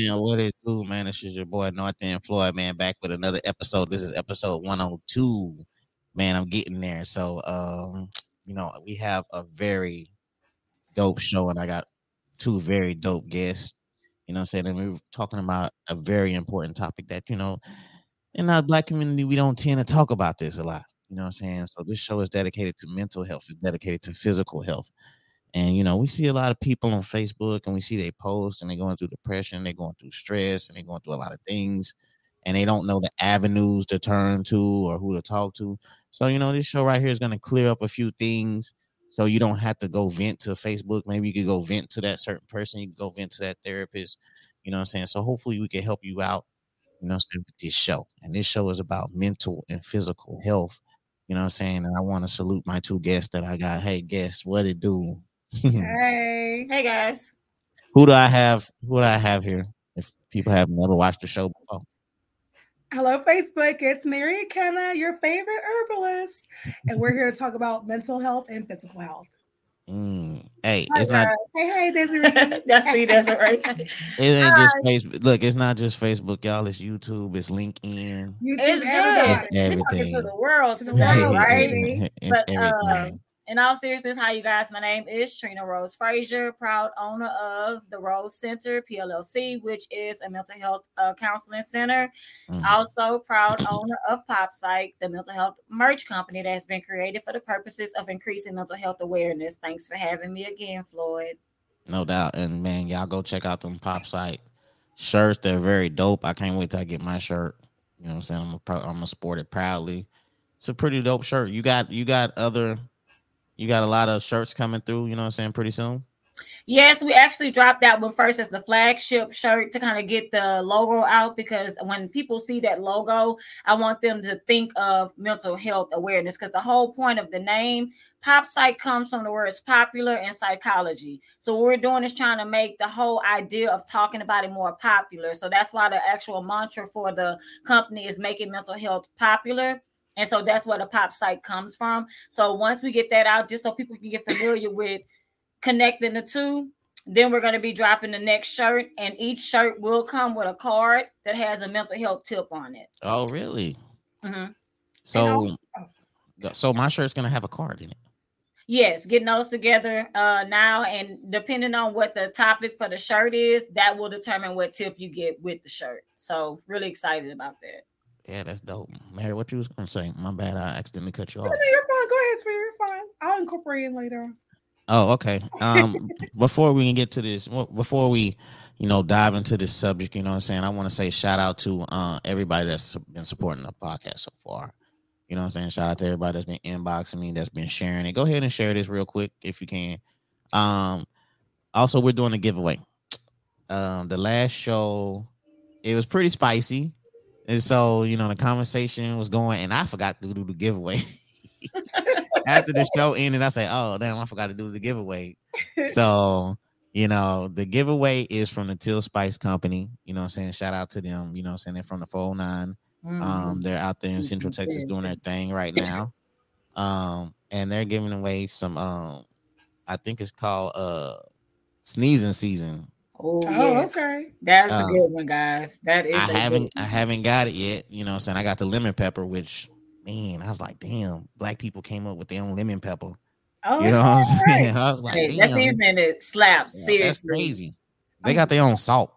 man, what it do, man? This is your boy North End Floyd, man, back with another episode. This is episode 102. Man, I'm getting there. So um, you know, we have a very dope show, and I got two very dope guests. You know what I'm saying? And we are talking about a very important topic that, you know, in our black community, we don't tend to talk about this a lot. You know what I'm saying? So this show is dedicated to mental health, it's dedicated to physical health. And you know, we see a lot of people on Facebook and we see they post and they're going through depression, they're going through stress, and they're going through a lot of things, and they don't know the avenues to turn to or who to talk to. So, you know, this show right here is to clear up a few things. So you don't have to go vent to Facebook. Maybe you could go vent to that certain person. You go vent to that therapist. You know what I'm saying? So hopefully we can help you out, you know, with this show. And this show is about mental and physical health. You know what I'm saying? And I want to salute my two guests that I got. Hey, guests, what it do? hey, hey guys. Who do I have? Who do I have here? If people have never watched the show before. Hello, Facebook. It's Mary Ekene, your favorite herbalist, and we're here to talk about mental health and physical health. Mm. Hey, Hi, it's not. Hey, hey, Desiree. that's see, that's right. it ain't just Facebook. Look, it's not just Facebook, y'all. It's YouTube. It's LinkedIn. YouTube. It's, it's everything. To the world, to the world, right? It's but, everything. Uh, in all seriousness, hi you guys. My name is Trina Rose Frazier, proud owner of the Rose Center PLLC, which is a mental health uh, counseling center. Mm-hmm. Also, proud owner of Pop Psych, the mental health merch company that has been created for the purposes of increasing mental health awareness. Thanks for having me again, Floyd. No doubt, and man, y'all go check out them Pop Psych shirts. They're very dope. I can't wait till I get my shirt. You know what I'm saying? I'm I'm gonna sport it proudly. It's a pretty dope shirt. You got you got other you got a lot of shirts coming through, you know what I'm saying, pretty soon? Yes, we actually dropped that one first as the flagship shirt to kind of get the logo out because when people see that logo, I want them to think of mental health awareness because the whole point of the name pop psych comes from the words popular and psychology. So what we're doing is trying to make the whole idea of talking about it more popular. So that's why the actual mantra for the company is making mental health popular and so that's where the Pop Psych comes from. So once we get that out, just so people can get familiar with connecting the two, then we're going to be dropping the next shirt, and each shirt will come with a card that has a mental health tip on it. Oh, really? Mm-hmm. So, so my shirt's going to have a card in it. Yes, getting those together uh, now, and depending on what the topic for the shirt is, that will determine what tip you get with the shirt. So, really excited about that. Yeah, that's dope. Mary, what you was gonna say? My bad, I accidentally cut you off. No, you're fine. Go ahead, sweetie. You're fine. I'll incorporate it later. Oh, okay. Um, before we can get to this, before we, you know, dive into this subject, you know what I'm saying? I want to say shout out to uh everybody that's been supporting the podcast so far. You know what I'm saying? Shout out to everybody that's been inboxing me, that's been sharing it. Go ahead and share this real quick if you can. Um, also, we're doing a giveaway. Um, the last show, it was pretty spicy. And so, you know, the conversation was going, and I forgot to do the giveaway. After the show ended, I say, Oh, damn, I forgot to do the giveaway. so, you know, the giveaway is from the Till Spice Company. You know I'm saying? Shout out to them. You know I'm saying? They're from the 409. Mm-hmm. Um, they're out there in Central Texas doing their thing right now. Um, and they're giving away some um I think it's called uh sneezing season Oh, oh yes. okay. That's um, a good one, guys. That is. I haven't, I haven't got it yet. You know, what I'm saying I got the lemon pepper, which man, I was like, damn, black people came up with their own lemon pepper. Oh, you know what I'm saying? I was like, hey, that's even it slaps. Yeah, seriously, that's crazy. They got their own salt.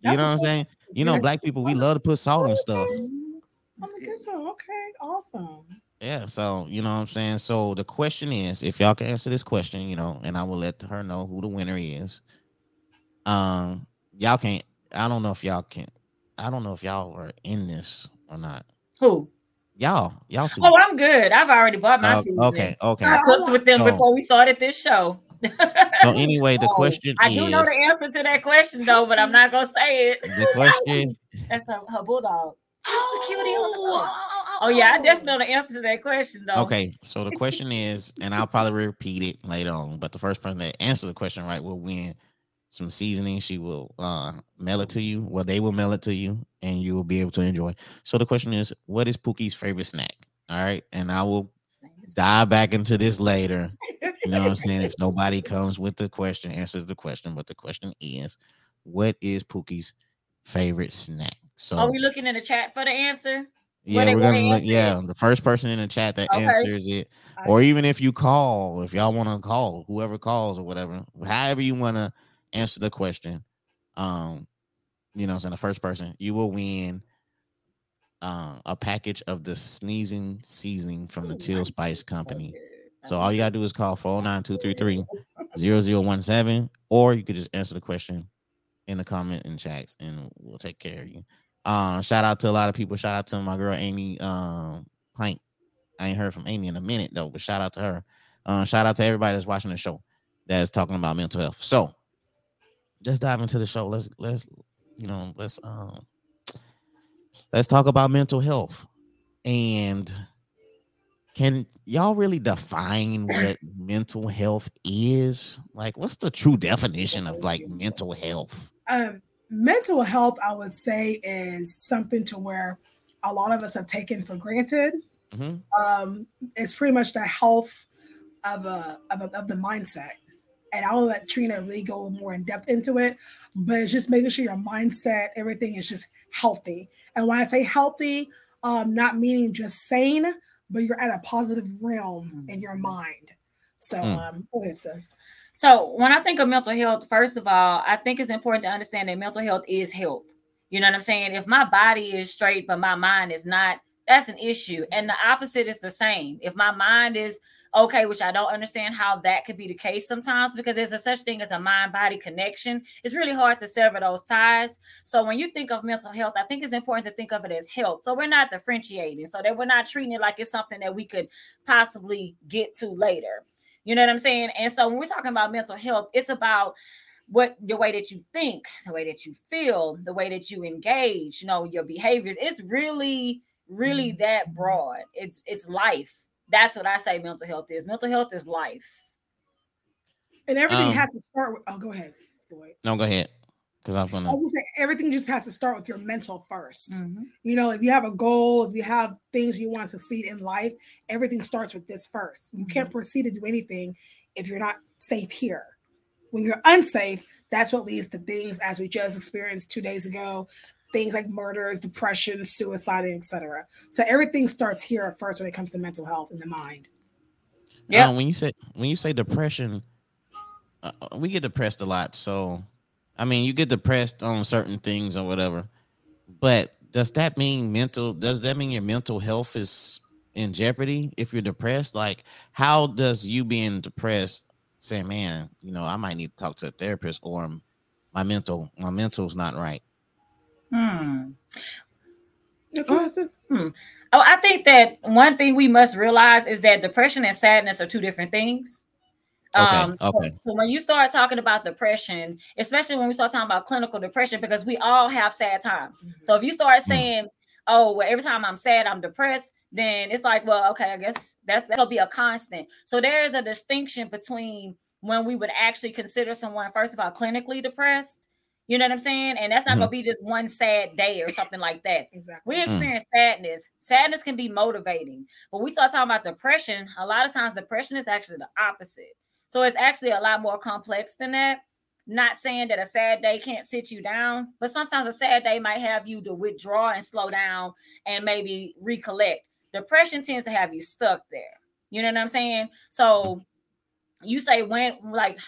you know what I'm saying? You know, black people, we love to put salt on stuff. so. Okay, awesome. Yeah, so you know what I'm saying. So the question is, if y'all can answer this question, you know, and I will let her know who the winner is. Um, y'all can't. I don't know if y'all can. I don't know if y'all are in this or not. Who? Y'all, y'all too. Oh, I'm good. I've already bought my uh, season. Okay, okay. I cooked with them before we started this show. so anyway, the question I is, do know the answer to that question though, but I'm not gonna say it. The question that's her, her bulldog. Oh, oh, yeah, I definitely know the answer to that question though. Okay, so the question is, and I'll probably repeat it later on, but the first person that answers the question right will win some seasoning. She will uh, mail it to you. Well, they will mail it to you, and you will be able to enjoy. So the question is, what is Pookie's favorite snack? All right, and I will dive back into this later. You know what I'm saying? If nobody comes with the question, answers the question, but the question is, what is Pookie's favorite snack? So Are we looking in the chat for the answer? yeah, we're gonna look. Yeah, the first person in the chat that Okay. answers it, or even if you call, if y'all want to call, whoever calls or whatever, however you want to answer the question, um, you know, I'm saying the first person, you will win. Uh, a package of the sneezing seasoning from the Teal. Spice Company. So all you gotta do is call 409-233-0017, or you could just answer the question in the comment and chats and we'll take care of you. Uh shout out to a lot of people. Shout out to my girl Amy um Pint. I ain't heard from Amy in a minute though, but shout out to her. Uh, shout out to everybody that's watching the show that's talking about mental health. So let's dive into the show. Let's let's you know let's um let's talk about mental health and can y'all really define what mental health is? Like, what's the true definition of like mental health? um, mental health, I would say, is something to where a lot of us have taken for granted. Mhm. Um, it's pretty much the health of a, of, a, of the mindset. And I'll let Trina really go more in depth into it, but it's just making sure your mindset, everything is just healthy. And when I say healthy, um, not meaning just sane, but you're at a positive realm in your mind. So, Mm. um, go ahead, sis. So when I think of mental health, first of all, I think it's important to understand that mental health is health. You know what I'm saying? If my body is straight, but my mind is not, that's an issue. And the opposite is the same. If my mind is okay, which I don't understand how that could be the case sometimes because there's a such thing as a mind body connection. It's really hard to sever those ties. So when you think of mental health, I think it's important to think of it as health. So we're not differentiating, so that we're not treating it like it's something that we could possibly get to later. You know what I'm saying? And so when we're talking about mental health, it's about what the way that you think, the way that you feel, the way that you engage, you know, your behaviors. It's really, really mm-hmm. that broad. It's it's life. That's what I say mental health is. Mental health is life. And everything Um, has to start with, oh, go ahead. Go ahead. No, go ahead. Because I'm I gonna was gonna say everything just has to start with your mental 1st Mm-hmm. You know, if you have a goal, if you have things you want to succeed in life, everything starts with this first. You can't proceed to do anything if you're not safe here. When you're unsafe, that's what leads to things as we just experienced two days ago, things like murders, depression, suicide, etc. So everything starts here at first when it comes to mental health in the mind. Yeah. Um, when you say when you say depression, uh, we get depressed a lot. So, I mean, you get depressed on certain things or whatever. But does that mean mental? Does that mean your mental health is in jeopardy if you're depressed? Like, how does you being depressed say, "Man, you know, I might need to talk to a therapist," or my mental my mental's not right? Hmm. Sis. Oh, I think that one thing we must realize is that depression and sadness are two different things. Okay, so- okay. So, when you start talking about depression, especially when we start talking about clinical depression, because we all have sad times. So if you start Mm. saying, "Oh, well, every time I'm sad, I'm depressed," then it's like, well, okay, I guess that's that'll be a constant. So there is a distinction between when we would actually consider someone, first of all, clinically depressed. You know what I'm saying? And that's not Mhm. gonna be just one sad day or something like that. Exactly. We experience sadness. Sadness can be motivating, but we start talking about depression. A lot of times, depression is actually the opposite. So it's actually a lot more complex than that. Not saying that a sad day can't sit you down, but sometimes a sad day might have you to withdraw and slow down and maybe recollect. Depression tends to have you stuck there. You know what I'm saying? So you say when, like,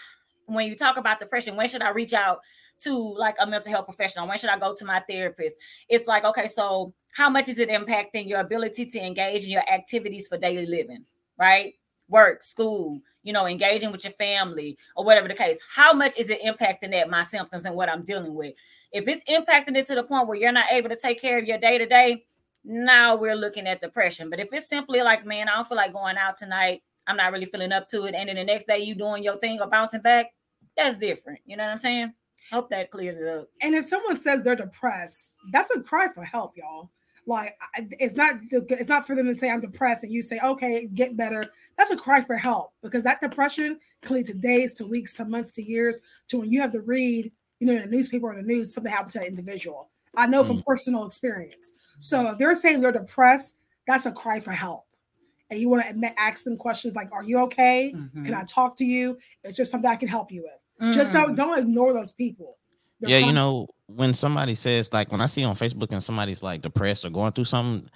when you talk about depression, when should I reach out to like a mental health professional? When should I go to my therapist? It's like, okay, so how much is it impacting your ability to engage in your activities for daily living, right? Work, school, you know, engaging with your family or whatever the case. How much is it impacting that my symptoms and what I'm dealing with? If it's impacting it to the point where you're not able to take care of your day to day, now we're looking at depression. But if it's simply like, man, I don't feel like going out tonight, I'm not really feeling up to it, and then the next day you doing your thing or bouncing back, that's different. You know what I'm saying? Hope that clears it up. And if someone says they're depressed, that's a cry for help, y'all. Like it's not it's not for them to say I'm depressed and you say okay get better. That's a cry for help because that depression can lead to days, to weeks, to months, to years. To when you have to read, you know, in the newspaper or the news, something happened to that individual. I know from personal experience. So if they're saying they're depressed, that's a cry for help. And you want to ask them questions like, "Are you okay? Mm-hmm. Can I talk to you? Is there something I can help you with?" Just don't don't ignore those people. They're yeah, you know, when somebody says like when I see on Facebook and somebody's like depressed or going through something,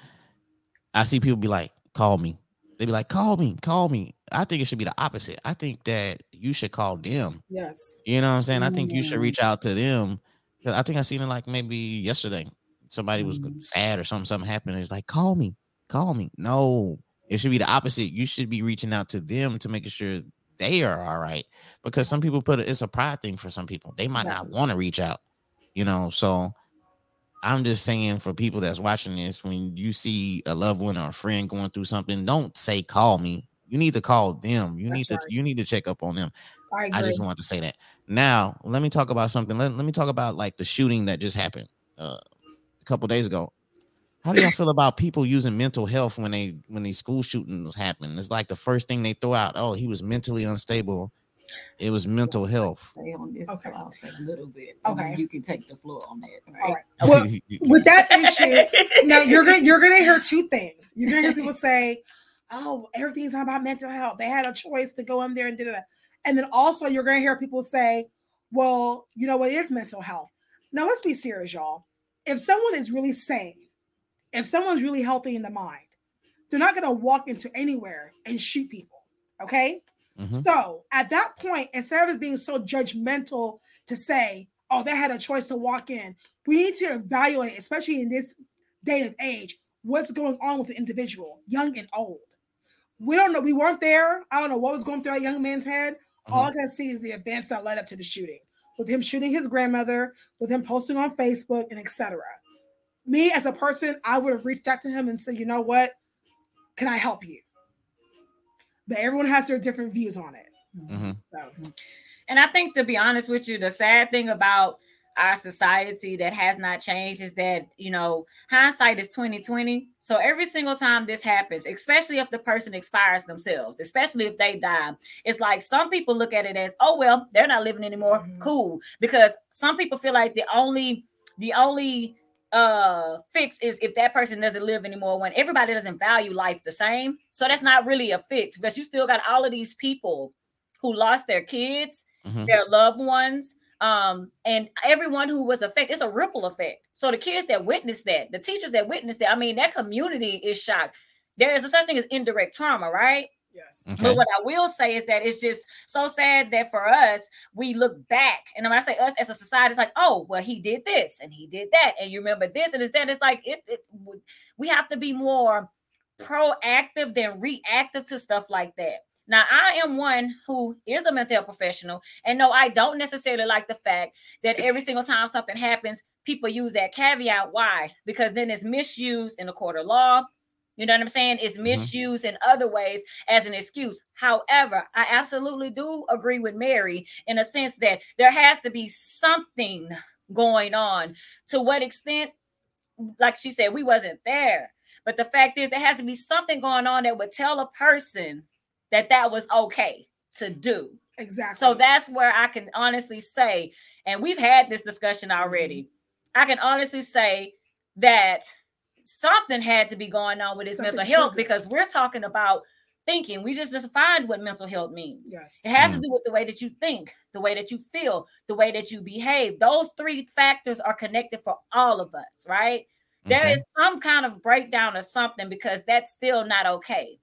I see people be like, call me. They be like, call me, call me. I think it should be the opposite. I think that you should call them. Yes. You know what I'm saying? I think you should Mm. reach out to them. I think I seen it like maybe yesterday. Somebody was Mm. sad or something, something happened. and It's like, call me, call me. No, it should be the opposite. You should be reaching out to them to make sure they are all right. Because some people put it, it's a pride thing for some people. They might not want to reach out, you know. So I'm just saying for people that's watching this, when you see a loved one or a friend going through something, don't say call me. You need to call them. You need That's to you need to check up on them. I. I just wanted to say that. Now, let me talk about something. Let, let me talk about like the shooting that just happened uh, a couple days ago. How do y'all feel about people using mental health when they when these school shootings happen? It's like the first thing they throw out. Oh, he was mentally unstable. It was mental health. This, Okay. so I'll say a little bit. Okay. You can take the floor on that. All Right. right. Well, with that issue, now you're gonna you're gonna hear two things. You're gonna hear people say, "Oh, everything's not about mental health. They had a choice to go in there and did it," and then also you're gonna hear people say, "Well, you know what is mental health?" Now let's be serious, y'all. If someone is really sane, if someone's really healthy in the mind, they're not gonna walk into anywhere and shoot people. Okay. Mhm. So at that point, instead of us being so judgmental to say, oh, they had a choice to walk in, we need to evaluate, especially in this day and age, what's going on with the individual, young and old. We don't know. We weren't there. I don't know what was going through that young man's head. All I can see is the events that led up to the shooting, with him shooting his grandmother, with him posting on Facebook, and etc. Me as a person, I would have reached out to him and said, you know what? Can I help you? But everyone has their different views on it. Mhm. So And I think to be honest with you, the sad thing about our society that has not changed is that you know hindsight is 2020 so every single time this happens especially if the person expires themselves especially if they die it's like some people look at it as oh well they're not living anymore Mhm. cool because some people feel like the only the only uh fix is if that person doesn't live anymore when everybody doesn't value life the same. So that's not really a fix but you still got all of these people who lost their kids Mhm. their loved ones um and everyone who was affected it's a ripple effect. So the kids that witnessed that the teachers that witnessed that i mean that community is shocked. There is a such thing as indirect trauma right yes. Okay. but what i will say is that it's just so sad that for us we look back and when i say us as a society it's like oh well he did this and he did that and you remember this and it's that it's like it, it we have to be more proactive than reactive to stuff like that now, I am one who is a mental health professional, and no, I don't necessarily like the fact that every single time something happens, people use that caveat. Why? Because then it's misused in the court of law. You know what I'm saying? It's Mhm. misused in other ways as an excuse. However, I absolutely do agree with Mary in a sense that there has to be something going on. To what extent? Like she said, we wasn't there. But the fact is, there has to be something going on that would tell a person that that was okay to do. Exactly. So that's where I can honestly say, and we've had this discussion already. I can honestly say that something had to be going on with his Something mental health triggered. because we're talking about thinking. We just defined what mental health means. yes. It has Mm. to do with the way that you think, the way that you feel, the way that you behave. Those three factors are connected for all of us, right? There Okay. is some kind of breakdown or something because that's still not okay.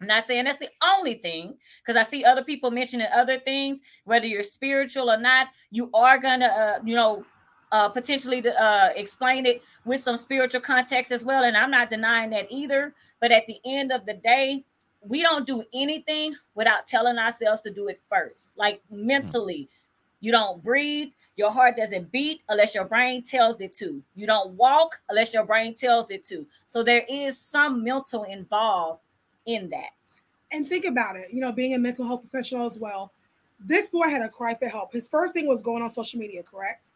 I'm not saying that's the only thing because I see other people mentioning other things, whether you're spiritual or not, you are gonna, uh, you know, uh, potentially uh, explain it with some spiritual context as well. And I'm not denying that either. But at the end of the day, we don't do anything without telling ourselves to do it first. Like mentally, you don't breathe, your heart doesn't beat unless your brain tells it to. You don't walk unless your brain tells it to. So there is some mental involved in that. and think about it, you know, being a mental health professional as well. This boy had a cry for help. His first thing was going on social media, correct?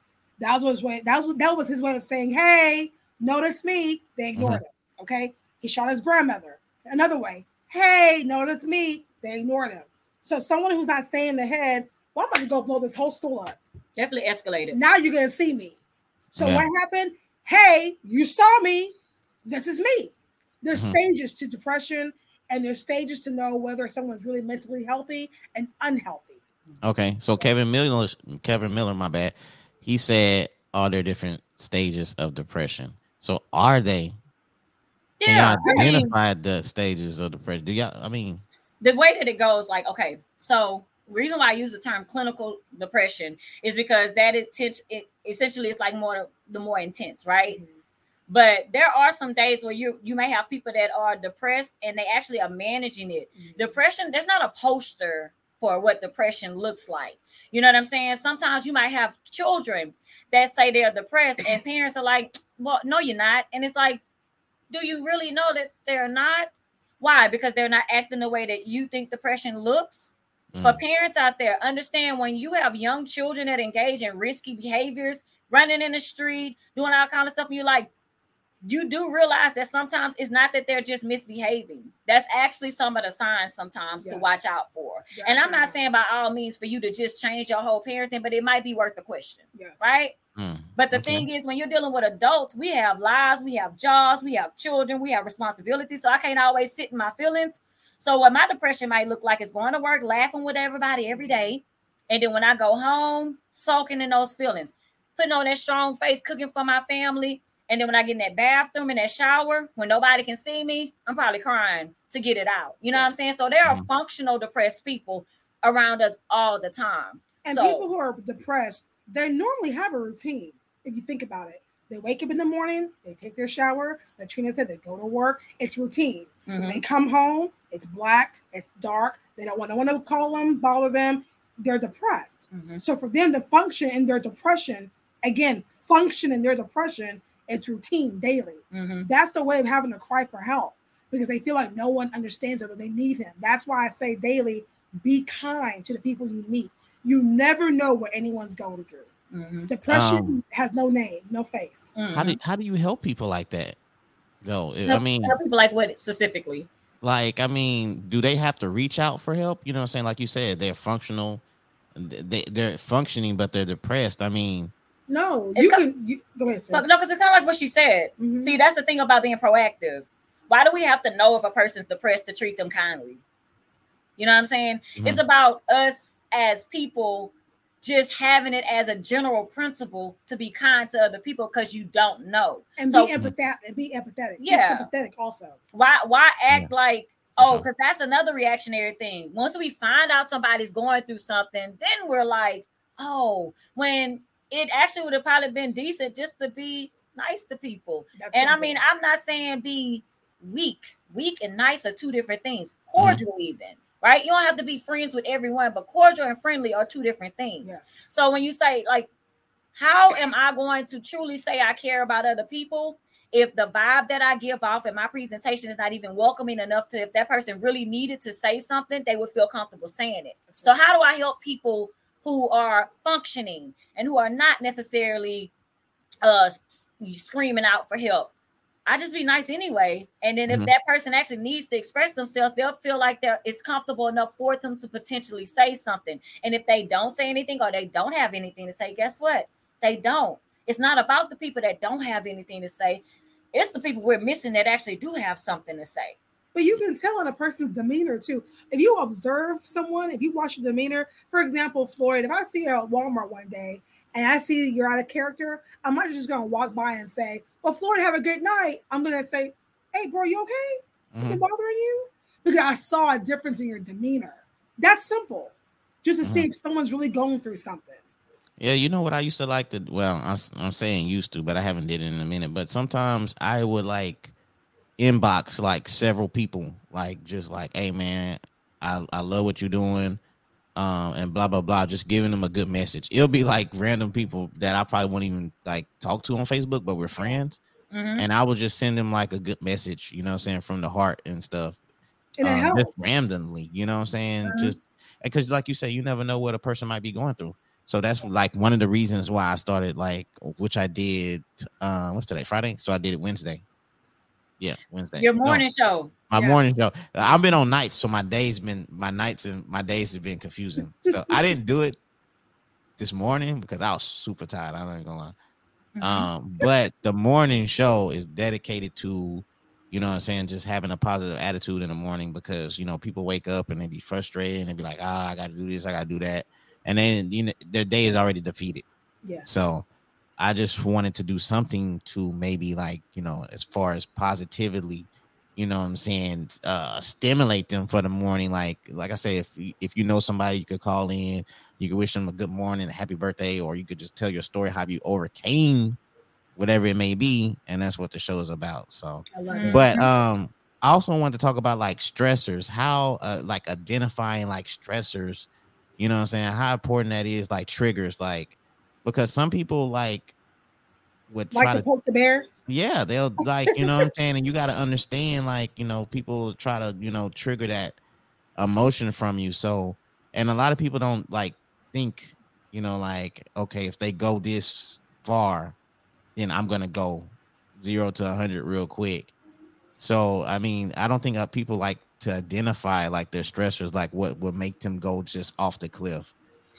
That was his way. That was that was his way of saying, "Hey, notice me." They ignored him. Okay, he shot his grandmother. Another way, "Hey, notice me." They ignored him. So someone who's not saying the head, "Well, I'm going to go blow this whole school up." Definitely escalated. Now you're gonna see me. So Yeah. what happened? Hey, you saw me. This is me. There's Mhm. stages to depression, and there's stages to know whether someone's really mentally healthy and unhealthy. Okay, so Kevin Miller, Kevin Miller, my bad. He said are there different stages of depression. So are they? Yeah, y'all I mean, the stages of depression? Do y'all? I mean, the way that it goes, like, okay, so reason why I use the term clinical depression is because that intense, it essentially it's like more the more intense, right? Mm-hmm. But there are some days where you you may have people that are depressed and they actually are managing it. Mm-hmm. Depression, there's not a poster for what depression looks like. You know what I'm saying? Sometimes you might have children that say they're depressed, and parents are like, Well, no, you're not. And it's like, do you really know that they're not? Why? Because they're not acting the way that you think depression looks. Mm, parents out there, understand when you have young children that engage in risky behaviors, running in the street, doing all kind of stuff, and you're like, you do realize that sometimes it's not that they're just misbehaving. That's actually some of the signs sometimes to watch out for. And I'm not saying by all means for you to just change your whole parenting, but it might be worth the question, Yes. right? mm, But the Okay. thing is, when you're dealing with adults, we have lives, we have jobs, we have children, we have responsibilities. So I can't always sit in my feelings. So what my depression might look like is going to work, laughing with everybody every day, and then when I go home, soaking in those feelings, putting on that strong face, cooking for my family, and then when I get in that bathroom and that shower, when nobody can see me, I'm probably crying to get it out. You know what I'm saying? So there are Mhm. functional depressed people around us all the time. And So- people who are depressed, they normally have a routine. If you think about it, they wake up in the morning, they take their shower. Like Trina said, they go to work. It's routine. When Mhm. They come home. It's black. It's dark. They don't want no one to call them, bother them. They're depressed. Mhm. So for them to function in their depression, again, function in their depression, it's routine daily. Mhm. That's the way of having to cry for help because they feel like no one understands them or they need him. That's why I say daily, be kind to the people you meet. You never know what anyone's going through. Mhm. Depression Um, has no name, no face. how do how do you help people like that? Though I mean, help people like what specifically? like I mean, do they have to reach out for help? You know what I'm saying? Like you said, they're functional, they they're functioning, but they're depressed. I mean, No, It's you can. You, go ahead, sis. No, because it's kind of like what she said. Mhm. See, that's the thing about being proactive. Why do we have to know if a person's depressed to treat them kindly? You know what I'm saying? Mhm. It's about us as people just having it as a general principle to be kind to other people because you don't know. and so- be empathetic. And be empathetic. Yeah. be sympathetic also. Why why act like oh because that's another reactionary thing. Once we find out somebody's going through something, then we're like, oh, when it actually would have probably been decent just to be nice to people. That's And I mean, I'm not saying be weak. Weak and nice are two different things. Cordial, mm-hmm. even right? You don't have to be friends with everyone, but cordial and friendly are two different things. yes. So when you say like, how am I going to truly say I care about other people if the vibe that I give off and my presentation is not even welcoming enough to if that person really needed to say something, they would feel comfortable saying it. That's So how do I help people who are functioning and who are not necessarily uh screaming out for help? I just be nice anyway. And then if Mhm. that person actually needs to express themselves, they'll feel like they're it's comfortable enough for them to potentially say something. And if they don't say anything or they don't have anything to say, guess what? They don't. It's not about the people that don't have anything to say. It's the people we're missing that actually do have something to say. But you can tell in a person's demeanor too. If you observe someone, if you watch your demeanor, for example, Floyd, if I see you at Walmart one day and I see you're out of character, I'm not just gonna walk by and say, Well, Floyd, have a good night. I'm gonna say, Hey, bro, you okay? Something mhm. bothering you? Because I saw a difference in your demeanor. That's simple. Just to see if someone's really going through something. Yeah, you know what I used to like to. Well, I, am saying used to, but I haven't did it in a minute. But sometimes I would like inbox like several people, like just like, "Hey, man, I I love what you're doing," um, and blah blah blah. Just giving them a good message. It'll be like random people that I probably won't even like talk to on Facebook, but we're friends, Mhm. and I will just send them like a good message. You know, what I'm saying from the heart and stuff And it um, helps. just randomly. You know what I'm saying? Mhm. Just because, like you say, you never know what a person might be going through. So that's like one of the reasons why I started like, which I did. Uh, what's today? Friday. So I did it Wednesday. Yeah, Wednesday. Your No, morning show. my Yeah. morning show. I've been on nights, so my days been my nights and my days have been confusing. So I didn't do it this morning because I was super tired. I'm not gonna lie. Mhm. Um, but the morning show is dedicated to, you know what I'm saying, just having a positive attitude in the morning because you know people wake up and they be frustrated and they be like, ah, I gotta do this, I gotta do that. And then you know their day is already defeated. Yeah. So I just wanted to do something to maybe like, you know, as far as positively, you know what I'm saying, uh stimulate them for the morning. Like like I say, if you, if you know somebody you could call in, you could wish them a good morning, a happy birthday, or you could just tell your story how you overcame whatever it may be, and that's what the show is about. So I love it. but um I also want to talk about like stressors, how uh, like identifying like stressors, you know what I'm saying? How important that is, like triggers, like because some people like would try like to to poke the bear. yeah, they'll like, you know what I'm saying? And you gotta understand, like, you know, people try to, you know, trigger that emotion from you. So and a lot of people don't like think, you know, like, okay, if they go this far, then I'm gonna go zero to a hundred real quick. So I mean, I don't think uh, people like to identify like their stressors, like what would make them go just off the cliff,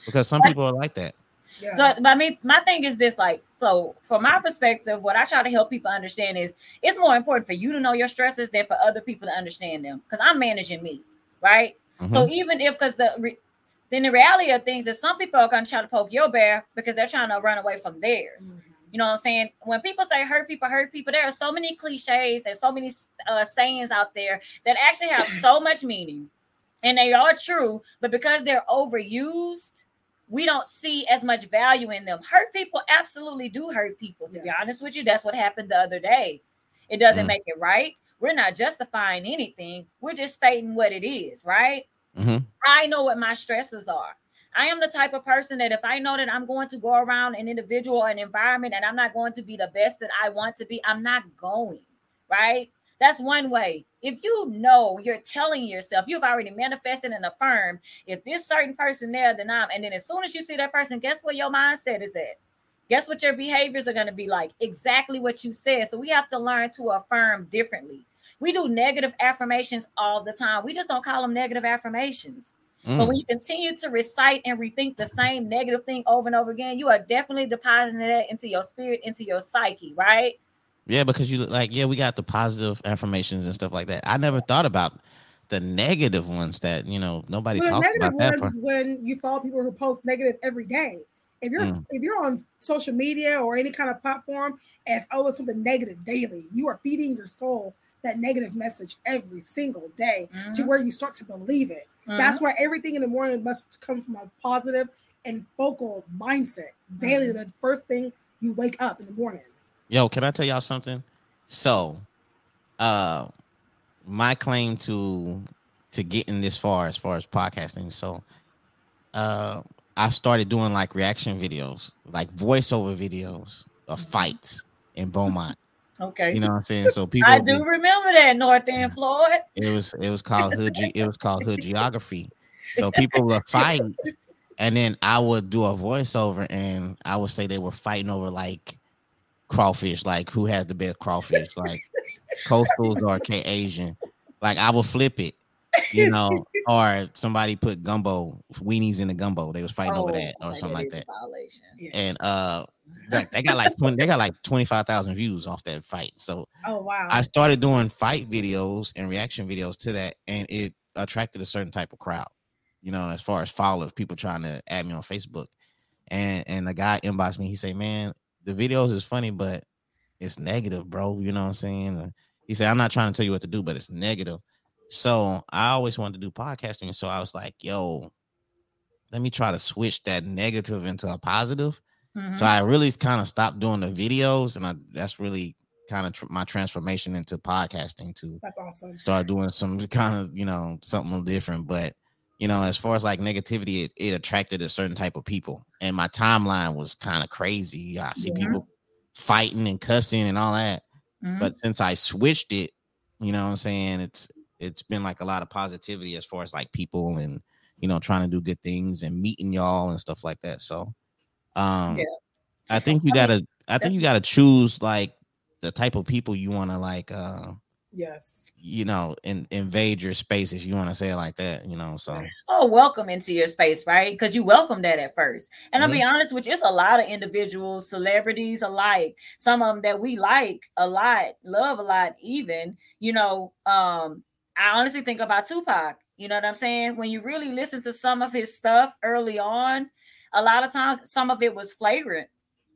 because some people are like that. Yeah. So, but I mean, my thing is this: like, so from my perspective, what I try to help people understand is it's more important for you to know your stresses than for other people to understand them. Because I'm managing me, right? So Mhm. even if, because the re, then the reality of things is some people are going to try to poke your bear because they're trying to run away from theirs. Mhm. You know what I'm saying? When people say hurt people, hurt people, there are so many cliches and so many uh, sayings out there that actually have so much meaning and they are true, but because they're overused, we don't see as much value in them. Hurt people absolutely do hurt people, to be honest with you. That's what happened the other day. It doesn't Mm. make it right. We're not justifying anything, we're just stating what it is, right? Mhm. I know what my stresses are. I am the type of person that if I know that I'm going to go around an individual, an environment, and I'm not going to be the best that I want to be, I'm not going, right? That's one way. If you know you're telling yourself, you've already manifested and affirmed, if this certain person there, then I'm, and then as soon as you see that person, guess what your mindset is at? Guess what your behaviors are going to be like? Exactly what you said. So we have to learn to affirm differently. We do negative affirmations all the time. We just don't call them negative affirmations. But Mm. when you continue to recite and rethink the same negative thing over and over again, you are definitely depositing that into your spirit, into your psyche, right? Yeah, because you like, yeah, we got the positive affirmations and stuff like that. I never thought about the negative ones that you know nobody Well, talks about that. ones For. is when you follow people who post negative every day. If you're Mm. if you're on social media or any kind of platform and it's always something negative daily, you are feeding your soul that negative message every single day to Mhm, where you start to believe it. mhm. That's why everything in the morning must come from a positive and focal mindset daily. Mhm. The first thing you wake up in the morning. Yo, can I tell y'all something? So, uh, my claim to to getting this far as far as podcasting. So, uh, I started doing like reaction videos, like voiceover videos of fights in Beaumont. okay. You know what I'm saying? So people I do remember that North End Floyd. It was it was called hood. Ge- it was called hood geography. So people would fight, and then I would do a voiceover, and I would say they were fighting over like crawfish, like who has the best crawfish, like coastals or K Asian. Like I will flip it, you know, or somebody put gumbo weenies in the gumbo. They was fighting over that or okay, something like that. Violation. And uh, like, they got like 20, they got like twenty five thousand views off that fight. So Oh wow. I started doing fight videos and reaction videos to that, and it attracted a certain type of crowd. You know, as far as followers, people trying to add me on Facebook, and and the guy inboxed me. He said, "Man, the videos is funny, but it's negative, bro. You know what I'm saying?" He said, "I'm not trying to tell you what to do, but it's negative." So I always wanted to do podcasting, so I was like, "Yo, let me try to switch that negative into a positive." Mhm. So I really kind of stopped doing the videos, and I, that's really kind of tr- my transformation into podcasting to That's awesome. start doing some kind of you know something different. But you know, as far as like negativity, it, it attracted a certain type of people, and my timeline was kind of crazy. I see Yeah. people fighting and cussing and all that. Mhm. But since I switched it, you know what I'm saying, it's it's been like a lot of positivity as far as like people and you know trying to do good things and meeting y'all and stuff like that. So um Yeah. I think you gotta I think you gotta choose like the type of people you want to like uh Yes. you know in, invade your space if you want to say it like that you know so so welcome into your space, right? Because you welcome that at first. And I'll Mm-hmm. be honest with you, it's a lot of individuals, celebrities alike, some of them that we like a lot, love a lot, even, you know. Um, I honestly think about Tupac, you know what I'm saying? When you really listen to some of his stuff early on, a lot of times some of it was flagrant.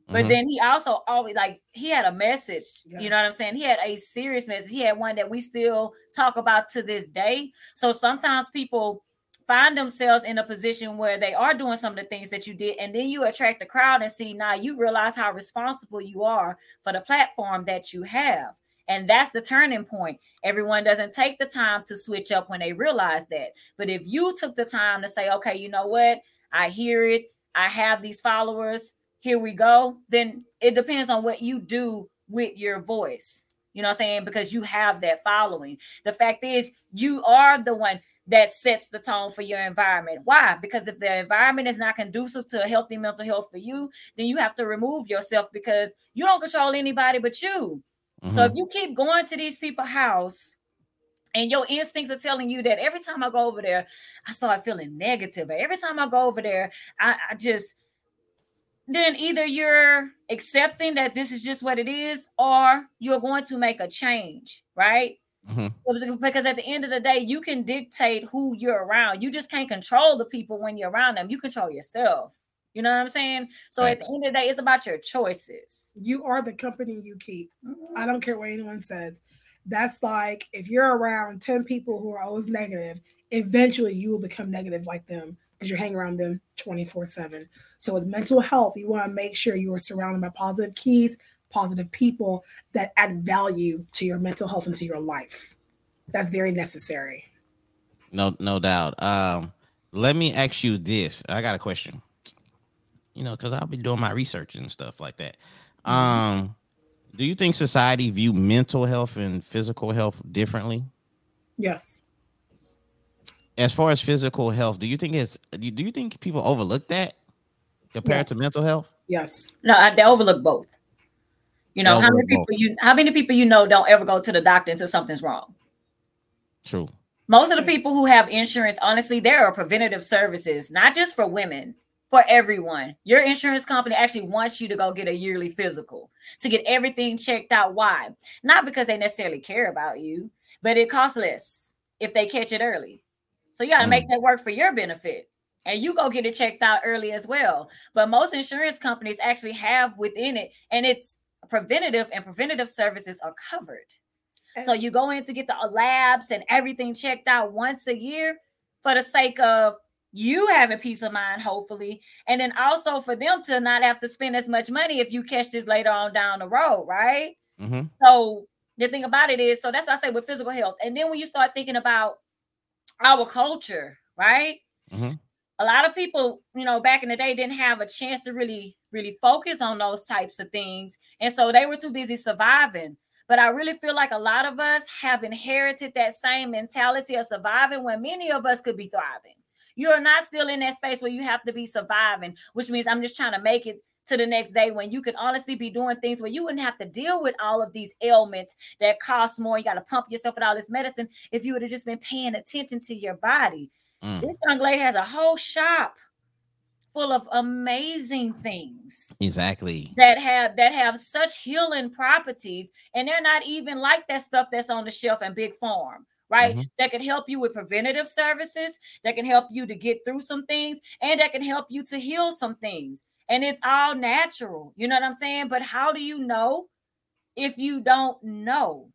But Mhm. then he also always like he had a message. Yeah. You know what I'm saying? He had a serious message. He had one that we still talk about to this day. So sometimes people find themselves in a position where they are doing some of the things that you did, and then you attract the crowd and see now you realize how responsible you are for the platform that you have. And that's the turning point. Everyone doesn't take the time to switch up when they realize that. But if you took the time to say, okay, you know what? I hear it. I have these followers. Here we go. Then it depends on what you do with your voice. You know what I'm saying? Because you have that following. The fact is, you are the one that sets the tone for your environment. Why? Because if the environment is not conducive to a healthy mental health for you, then you have to remove yourself because you don't control anybody but you. So if Mhm. you keep going to these people's house and your instincts are telling you that every time I go over there, I start feeling negative. Every time I go over there, I, I just then either you're accepting that this is just what it is, or you're going to make a change, right? Mhm. Because at the end of the day, you can dictate who you're around. You just can't control the people when you're around them. You control yourself. You know what I'm saying? So at the end of the day, it's about your choices. You are the company you keep. I don't care what anyone says. That's like if you're around 10 people who are always negative, eventually you will become negative like them because you're hanging around them 24 7. So, with mental health, you want to make sure you are surrounded by positive keys, positive people that add value to your mental health and to your life. That's very necessary. No, no doubt. Um, let me ask you this. I got a question. You know, because I'll be doing my research and stuff like that. Um, do you think society view mental health and physical health differently? Yes. As far as physical health, do you think it's do you think people overlook that compared Yes. to mental health? Yes. No, I- they overlook both. You know, how many overlook people you how many people you know don't ever go to the doctor until something's wrong? True. Most of the people who have insurance, honestly, there are preventative services, not just for women, for everyone. Your insurance company actually wants you to go get a yearly physical to get everything checked out. Why? Not because they necessarily care about you, but it costs less if they catch it early. So you got to Mm. make that work for your benefit. And you go get it checked out early as well. But most insurance companies actually have within it, and it's preventative and preventative services are covered. So you go in to get the labs and everything checked out once a year for the sake of you having peace of mind, hopefully, and then also for them to not have to spend as much money if you catch this later on down the road, right? hmm So the thing about it is, so that's what I say with physical health. And then when you start thinking about our culture, right? Mhm. A lot of people, you know, back in the day didn't have a chance to really, really focus on those types of things. And so they were too busy surviving. But I really feel like a lot of us have inherited that same mentality of surviving when many of us could be thriving. You're not still in that space where you have to be surviving, which means I'm just trying to make it to the next day when you could honestly be doing things where you wouldn't have to deal with all of these ailments that cost more. You got to pump yourself with all this medicine if you would have just been paying attention to your body. Mm. This young lady has a whole shop full of amazing things Exactly. that have that have such healing properties and they're not even like that stuff that's on the shelf in big farm right Mhm. that can help you with preventative services that can help you to get through some things and that can help you to heal some things and it's all natural you know what i'm saying but how do you know if you don't know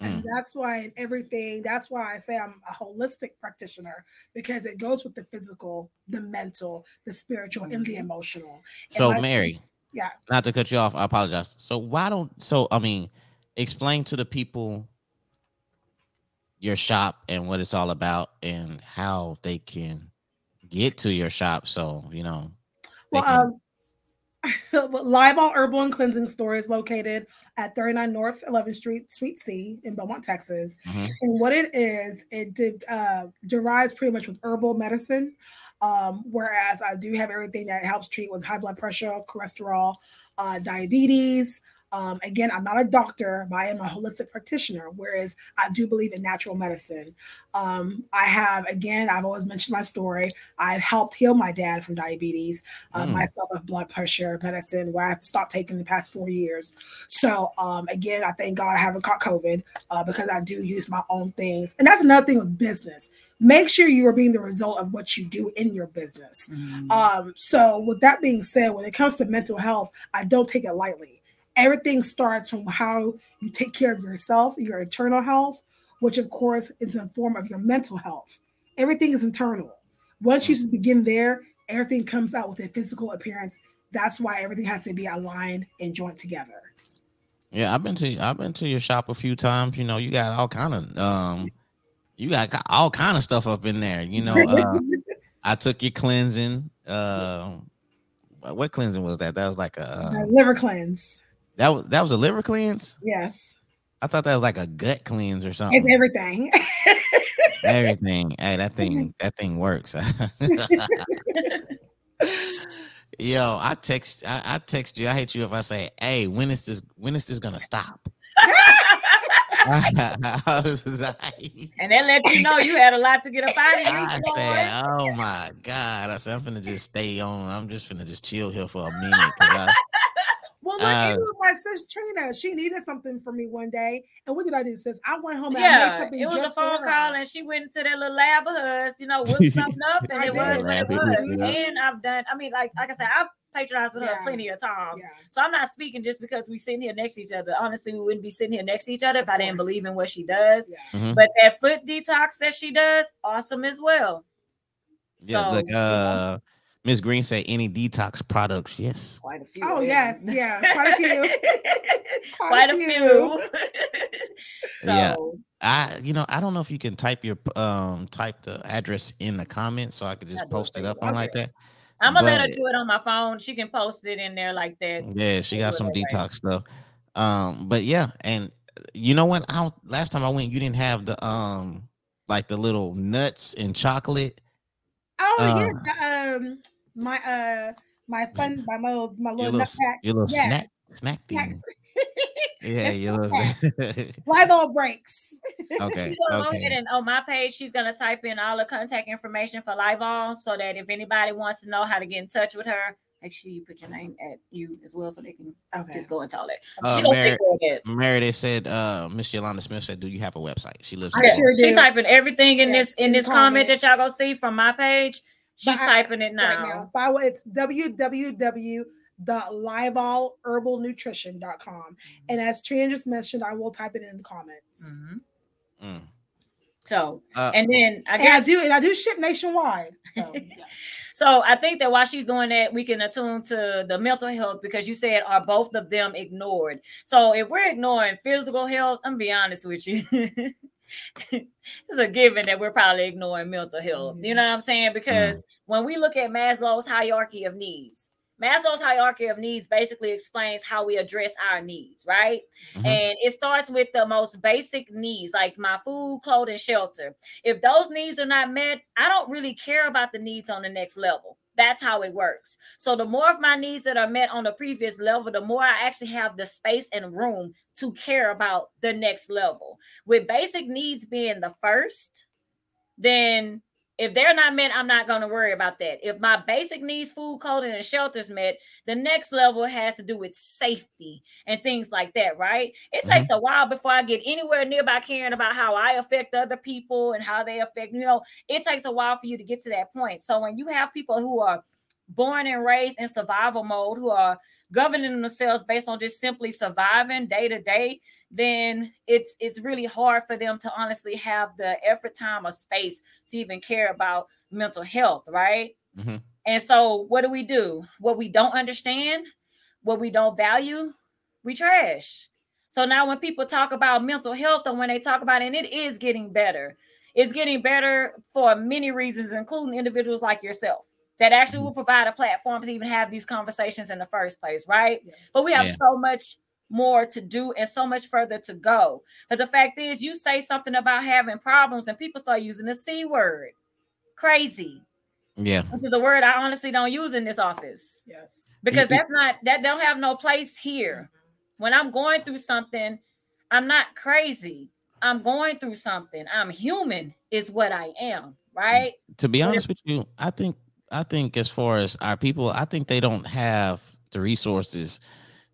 And Mm. that's why in everything, that's why I say I'm a holistic practitioner because it goes with the physical, the mental, the spiritual, and the emotional. So I- Mary, Yeah. not to cut you off, I apologize. So why don't so I mean, explain to the people your shop and what it's all about and how they can get to your shop. So you know, they Well, um, Live All Herbal and Cleansing Store is located at 39 North 11th Street, Suite C in Beaumont, Texas. Mhm. And what it is, it did, uh, derives pretty much with herbal medicine. Um, whereas I do have everything that helps treat with high blood pressure, cholesterol, uh, diabetes, Um, again, I'm not a doctor, but I am a holistic practitioner, whereas I do believe in natural medicine. Um, I have, again, I've always mentioned my story. I've helped heal my dad from diabetes, uh, mm. myself of blood pressure medicine, where I've stopped taking the past four years. So, um, again, I thank God I haven't caught COVID uh, because I do use my own things. And that's another thing with business. Make sure you are being the result of what you do in your business. Mm. Um, so, with that being said, when it comes to mental health, I don't take it lightly everything starts from how you take care of yourself, your internal health, which of course is a form of your mental health. Everything is internal. Once you begin there, everything comes out with a physical appearance. That's why everything has to be aligned and joined together. Yeah, I've been to I've been to your shop a few times. You know, you got all kind of um, you got all kind of stuff up in there. You know, uh, I took your cleansing. Uh, what cleansing was that? That was like a uh, liver cleanse. That was that was a liver cleanse. Yes. I thought that was like a gut cleanse or something. It's everything. everything. Hey, that thing that thing works. Yo, I text I, I, text you. I hate you if I say, "Hey, when is this? When is this gonna stop?" and then let you know you had a lot to get up out of here. I said, "Oh my god!" I said, "I'm gonna just stay on. I'm just gonna just chill here for a minute." I, well, look, uh, even my sis Trina, she needed something for me one day. And what did I do, sis? I went home and yeah, I made something. It was a phone call, and she went into that little lab of hers, you know, whipped something up, and it was what it was. And I've done, I mean, like, like I said, I've patronized with yeah. her plenty of times. Yeah. So I'm not speaking just because we sitting here next to each other. Honestly, we wouldn't be sitting here next to each other if I didn't believe in what she does. Yeah. Mm-hmm. But that foot detox that she does, awesome as well. Yeah, so, like uh Miss Green said any detox products. Yes. Quite a few. Oh, yes. Yeah. Quite a few. quite, quite, a few. few. so. Yeah. I, you know, I don't know if you can type your um type the address in the comments so I could just post it up on like that. I'm gonna let her do it on my phone. She can post it in there like that. Yeah, she got some detox right. stuff. Um, but yeah, and you know what? I last time I went, you didn't have the um like the little nuts and chocolate. Oh uh, yeah, um, my uh my fun my little my little, your little, your little yeah. snack snack thing. yeah, your little live all breaks. Okay. She's gonna okay. go and on my page, she's gonna type in all the contact information for live all so that if anybody wants to know how to get in touch with her, make sure you put your name at you as well so they can okay. just go into all that. Uh, Mary, Mary, they said uh Miss Yolanda Smith said, Do you have a website? She lives I sure She's typing everything in yes, this in, in this comment that y'all go see from my page. She's but typing I, it now. Right now. By the way, it's www.liveallherbalnutrition.com. Mm-hmm. And as Trina just mentioned, I will type it in the comments. Mm-hmm. Mm. So, uh, and then I guess I do, and I do ship nationwide. So, so I think that while she's doing that, we can attune to the mental health because you said are both of them ignored. So if we're ignoring physical health, I'm be honest with you. it's a given that we're probably ignoring mental health. Mm-hmm. You know what I'm saying? Because mm-hmm. when we look at Maslow's hierarchy of needs, Maslow's hierarchy of needs basically explains how we address our needs, right? Mm-hmm. And it starts with the most basic needs, like my food, clothing, shelter. If those needs are not met, I don't really care about the needs on the next level. That's how it works. So the more of my needs that are met on the previous level, the more I actually have the space and room to care about the next level. With basic needs being the first, then if they're not met, I'm not going to worry about that. If my basic needs, food, clothing, and shelters met, the next level has to do with safety and things like that, right? It mm-hmm. takes a while before I get anywhere nearby caring about how I affect other people and how they affect, you know, it takes a while for you to get to that point. So when you have people who are born and raised in survival mode, who are governing themselves based on just simply surviving day to day, then it's it's really hard for them to honestly have the effort, time, or space to even care about mental health, right? Mm-hmm. And so, what do we do? What we don't understand, what we don't value, we trash. So now, when people talk about mental health, and when they talk about it, and it is getting better, it's getting better for many reasons, including individuals like yourself that actually mm-hmm. will provide a platform to even have these conversations in the first place, right? Yes. But we have yeah. so much more to do and so much further to go. But the fact is, you say something about having problems and people start using the C word. Crazy. Yeah. Which is a word I honestly don't use in this office. Yes. Because that's not that don't have no place here. Mm-hmm. when I'm going through something, I'm not crazy. I'm going through something. I'm human, is what I am, right? To be honest with you, I think I think as far as our people, I think they don't have the resources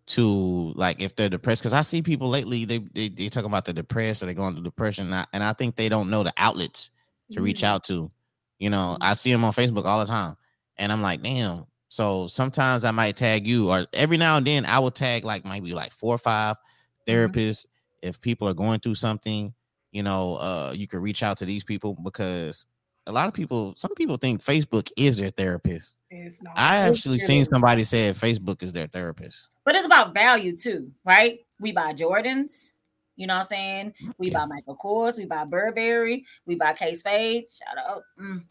to like if they're depressed because i see people lately they, they they talk about the depressed or they're going through depression and I, and I think they don't know the outlets to reach Mhm. out to you know Mm-hmm. i see them on facebook all the time and i'm like damn so sometimes i might tag you or every now and then i will tag like maybe like four or five Mm-hmm. therapists if people are going through something you know uh you can reach out to these people because a lot of people some people think facebook is their therapist It's not. i It's actually seen somebody say facebook is their therapist But it's about value too, right? We buy Jordans, you know what I'm saying? We Yeah. buy Michael Kors, we buy Burberry, we buy Kate Spade. Shout out. Mm.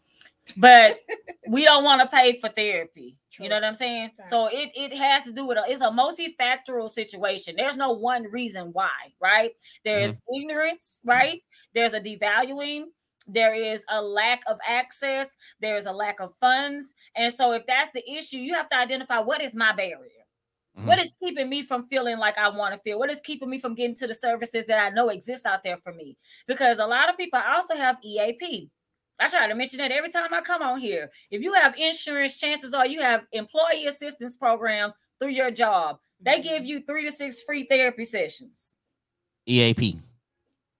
But we don't want to pay for therapy. True. You know what I'm saying? So it it has to do with a, it's a multifactorial situation. There's no one reason why, right? There's ignorance, right? There's a devaluing. There is a lack of access. There's a lack of funds. And so if that's the issue, you have to identify what is my barrier. What mm-hmm. is keeping me from feeling like I want to feel? What is keeping me from getting to the services that I know exist out there for me? Because a lot of people also have EAP. I try to mention that every time I come on here. If you have insurance, chances are you have employee assistance programs through your job. They mm-hmm. give you three to six free therapy sessions. eap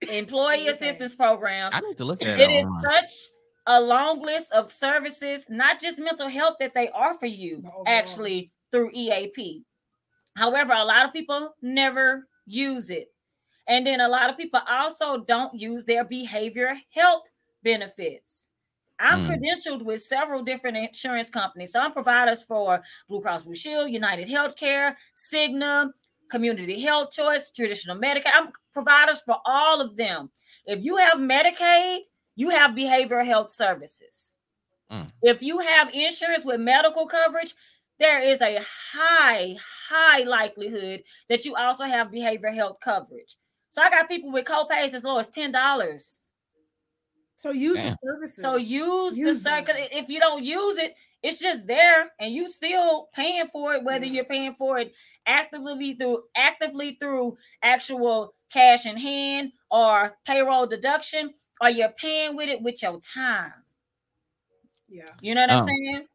Employee assistance programs. I need to look at It it. is online. such a long list of services, not just mental health, that they offer you But overall. actually through EAP. However, a lot of people never use it. And then a lot of people also don't use their behavior health benefits. I'm Mm. credentialed with several different insurance companies. So I'm providers for Blue Cross Blue Shield, United Healthcare, Cigna, Community Health Choice, Traditional Medicaid. I'm providers for all of them. If you have Medicaid, you have behavioral health services. Mm. If you have insurance with medical coverage, there is a high, high likelihood that you also have behavioral health coverage. So I got people with copays as low as ten dollars. So use the Damn. services. So use, Use the circle. If you don't use it, it's just there, and you still paying for it, whether Yeah. you're paying for it actively through actively through actual cash in hand or payroll deduction, or you're paying with it with your time. yeah. You know what I'm Oh. saying?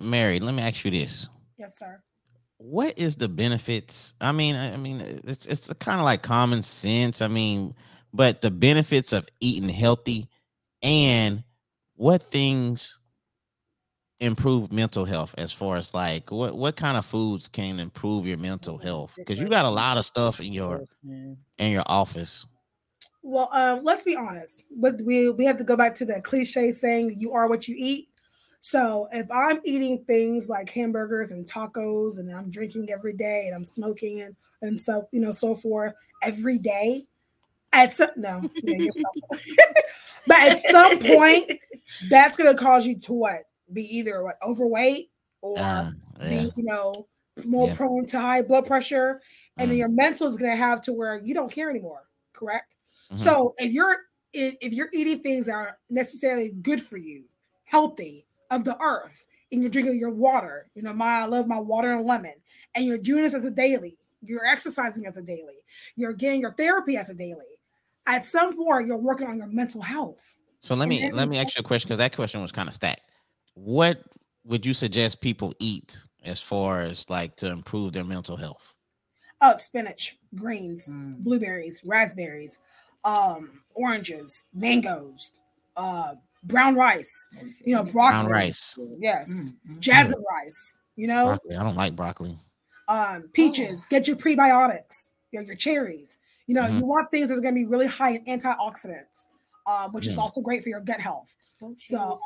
Mary, let me ask you this. Yes, sir. What is the benefits? I mean, I I mean, it's it's kind of like common sense. I mean, but the benefits of eating healthy and what things improve mental health as far as like what what kind of foods can improve your mental health because you got a lot of stuff in your in your office Well, um, let's be honest. But we we have to go back to the cliche saying you are what you eat. So if I'm eating things like hamburgers and tacos and I'm drinking every day and I'm smoking and and so you know so forth every day, at some no, yeah, but at some point that's gonna cause you to what be either what overweight or Ah, be you know more Yeah. prone to high blood pressure, and then Mm. your mental is gonna have to where you don't care anymore. Correct. Mhm. So if you're if if you're eating things that are necessarily good for you, healthy of the earth, and you're drinking your water, you know, my I love my water and lemon, and you're doing this as a daily, you're exercising as a daily, you're getting your therapy as a daily. At some point, you're working on your mental health. So let me let me ask you a question because that question was kind of stacked. What would you suggest people eat as far as like to improve their mental health? Oh, spinach, greens, Mm. blueberries, raspberries, um, oranges, mangoes, uh, brown rice, you know, broccoli. Brown rice, Yes, Mm, jasmine rice. You know, broccoli. I don't like broccoli. um, peaches. Get your prebiotics. Your your cherries. You know, Mhm. you want things that are going to be really high in antioxidants, um, which is also great for your gut health. So-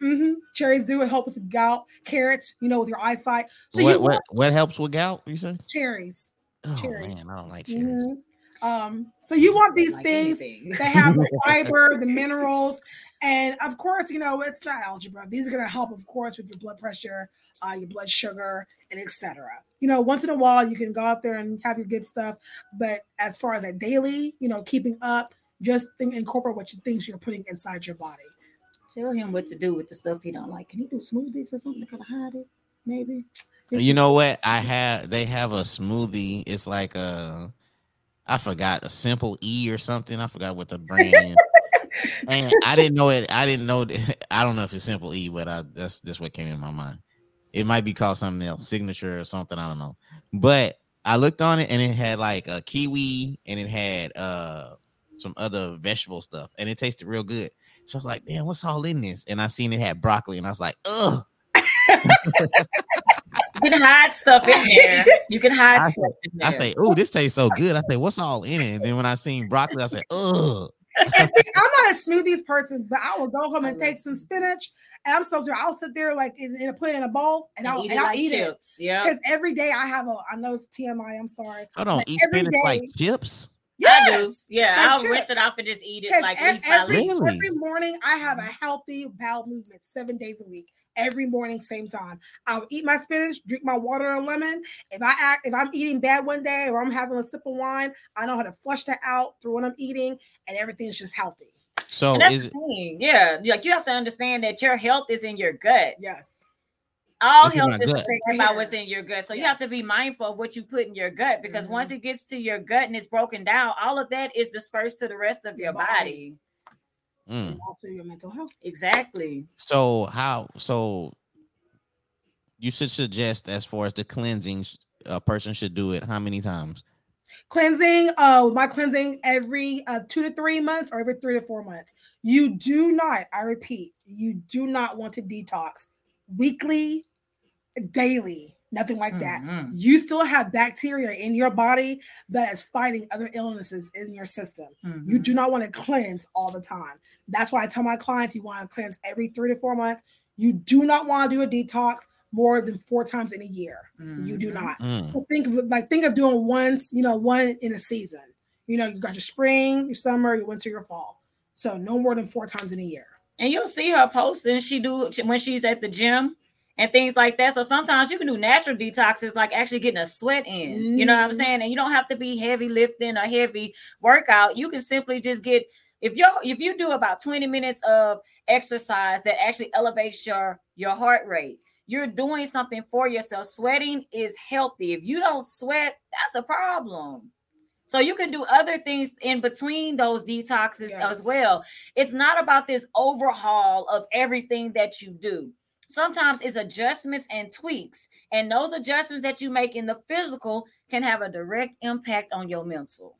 hmm Cherries do help with gout. Carrots, you know, with your eyesight. So what you what what helps with gout? You say? cherries. Oh Cherries. man, I don't like cherries. Mhm. Um, so you want these Like things anything. They have the fiber, the minerals, and of course, you know, it's not algebra. These are going to help, of course, with your blood pressure, uh, your blood sugar, and etc. You know, once in a while, you can go out there and have your good stuff. But as far as a daily, you know, keeping up, just think, incorporate what you things you're putting inside your body. Tell him what to do with the stuff he don't like. Can he do smoothies or something to kind of hide it? Maybe. You know what? I have they have a smoothie. It's like a I forgot a simple E or something. I forgot what the brand is. and I didn't know it. I didn't know. That, I don't know if it's simple E, but I, that's just what came in my mind. It might be called something else, signature or something. I don't know. But I looked on it and it had like a kiwi and it had uh some other vegetable stuff and it tasted real good. So I was like, damn, what's all in this? And I seen it had broccoli and I was like, ugh. you can hide stuff in there. You can hide I stuff in there. I say, oh, this tastes so good. I say, what's all in it? And then when I seen broccoli, I said, ugh. I'm not a smoothies person, but I will go home and take some spinach. And I'm so sorry. I'll sit there like and, and put it in a bowl and, And I'll eat and it I'll like eat it. Yeah. Because every day I have a I know it's TMI, I'm sorry. Hold on, But eat every spinach like day- chips. I do. Yes. Yeah. like I'll chips. rinse it off and just eat it like ev- leaf by every, leaf. Really? every morning I have a mm-hmm. healthy bowel movement seven days a week. Every morning, same time. I'll eat my spinach, drink my water and lemon. If I act, if I'm eating bad one day or I'm having a sip of wine, I know how to flush that out through what I'm eating, and everything's just healthy. So And that's is the thing. Yeah. Like you have to understand that your health is in your gut. Yes. All It's health is gut. affected Right by here. what's in your gut. So you have to be mindful of what you put in your gut because Mhm. once it gets to your gut and it's broken down, all of that is dispersed to the rest of Your your body. body. mm. And also your mental health. Exactly. so how so you should suggest as far as the cleansing a person should do it how many times? Cleansing, uh, my cleansing every uh, two to three months or every three to four months. You do not, I repeat, you do not want to detox weekly, daily, nothing like that. Mhm. You still have bacteria in your body that is fighting other illnesses in your system. You Mhm. do not want to cleanse all the time. That's why I tell my clients you want to cleanse every three to four months. You do not want to do a detox more than four times in a year. You do Mhm. not. Mm. So think of like think of doing once, you know, one in a season. You know, you got your spring, your summer, your winter, your fall. So no more than four times in a year. And you'll see her posting. She do when she's at the gym and things like that. So sometimes you can do natural detoxes, like actually getting a sweat in. You know what I'm Mhm. saying? And you don't have to be heavy lifting or heavy workout. You can simply just get if you if you do about 20 minutes of exercise that actually elevates your your heart rate. You're doing something for yourself. Sweating is healthy. If you don't sweat, that's a problem. So you can do other things in between those detoxes as well. It's not about this overhaul of everything that you do. Sometimes it's adjustments and tweaks, and those adjustments that you make in the physical can have a direct impact on your mental.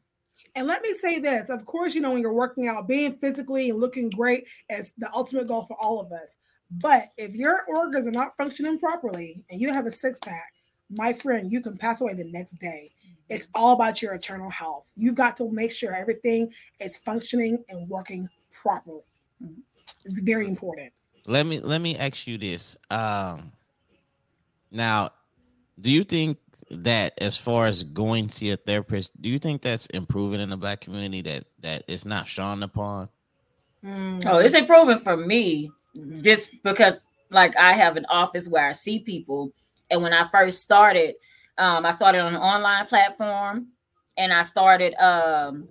And let me say this of course, you know, when you're working out, being physically and looking great is the ultimate goal for all of us. But if your organs are not functioning properly and you have a six pack, my friend, you can pass away the next day. It's all about your eternal health. You've got to make sure everything is functioning and working properly. Mhm. It's very important. Let me let me ask you this. Um now, do you think that as far as going to see a therapist, do you think that's improving in the black community that that it's not shunned upon? Oh, it's improving for me Mhm. just because like I have an office where I see people. And when I first started, um, I started on an online platform and I started um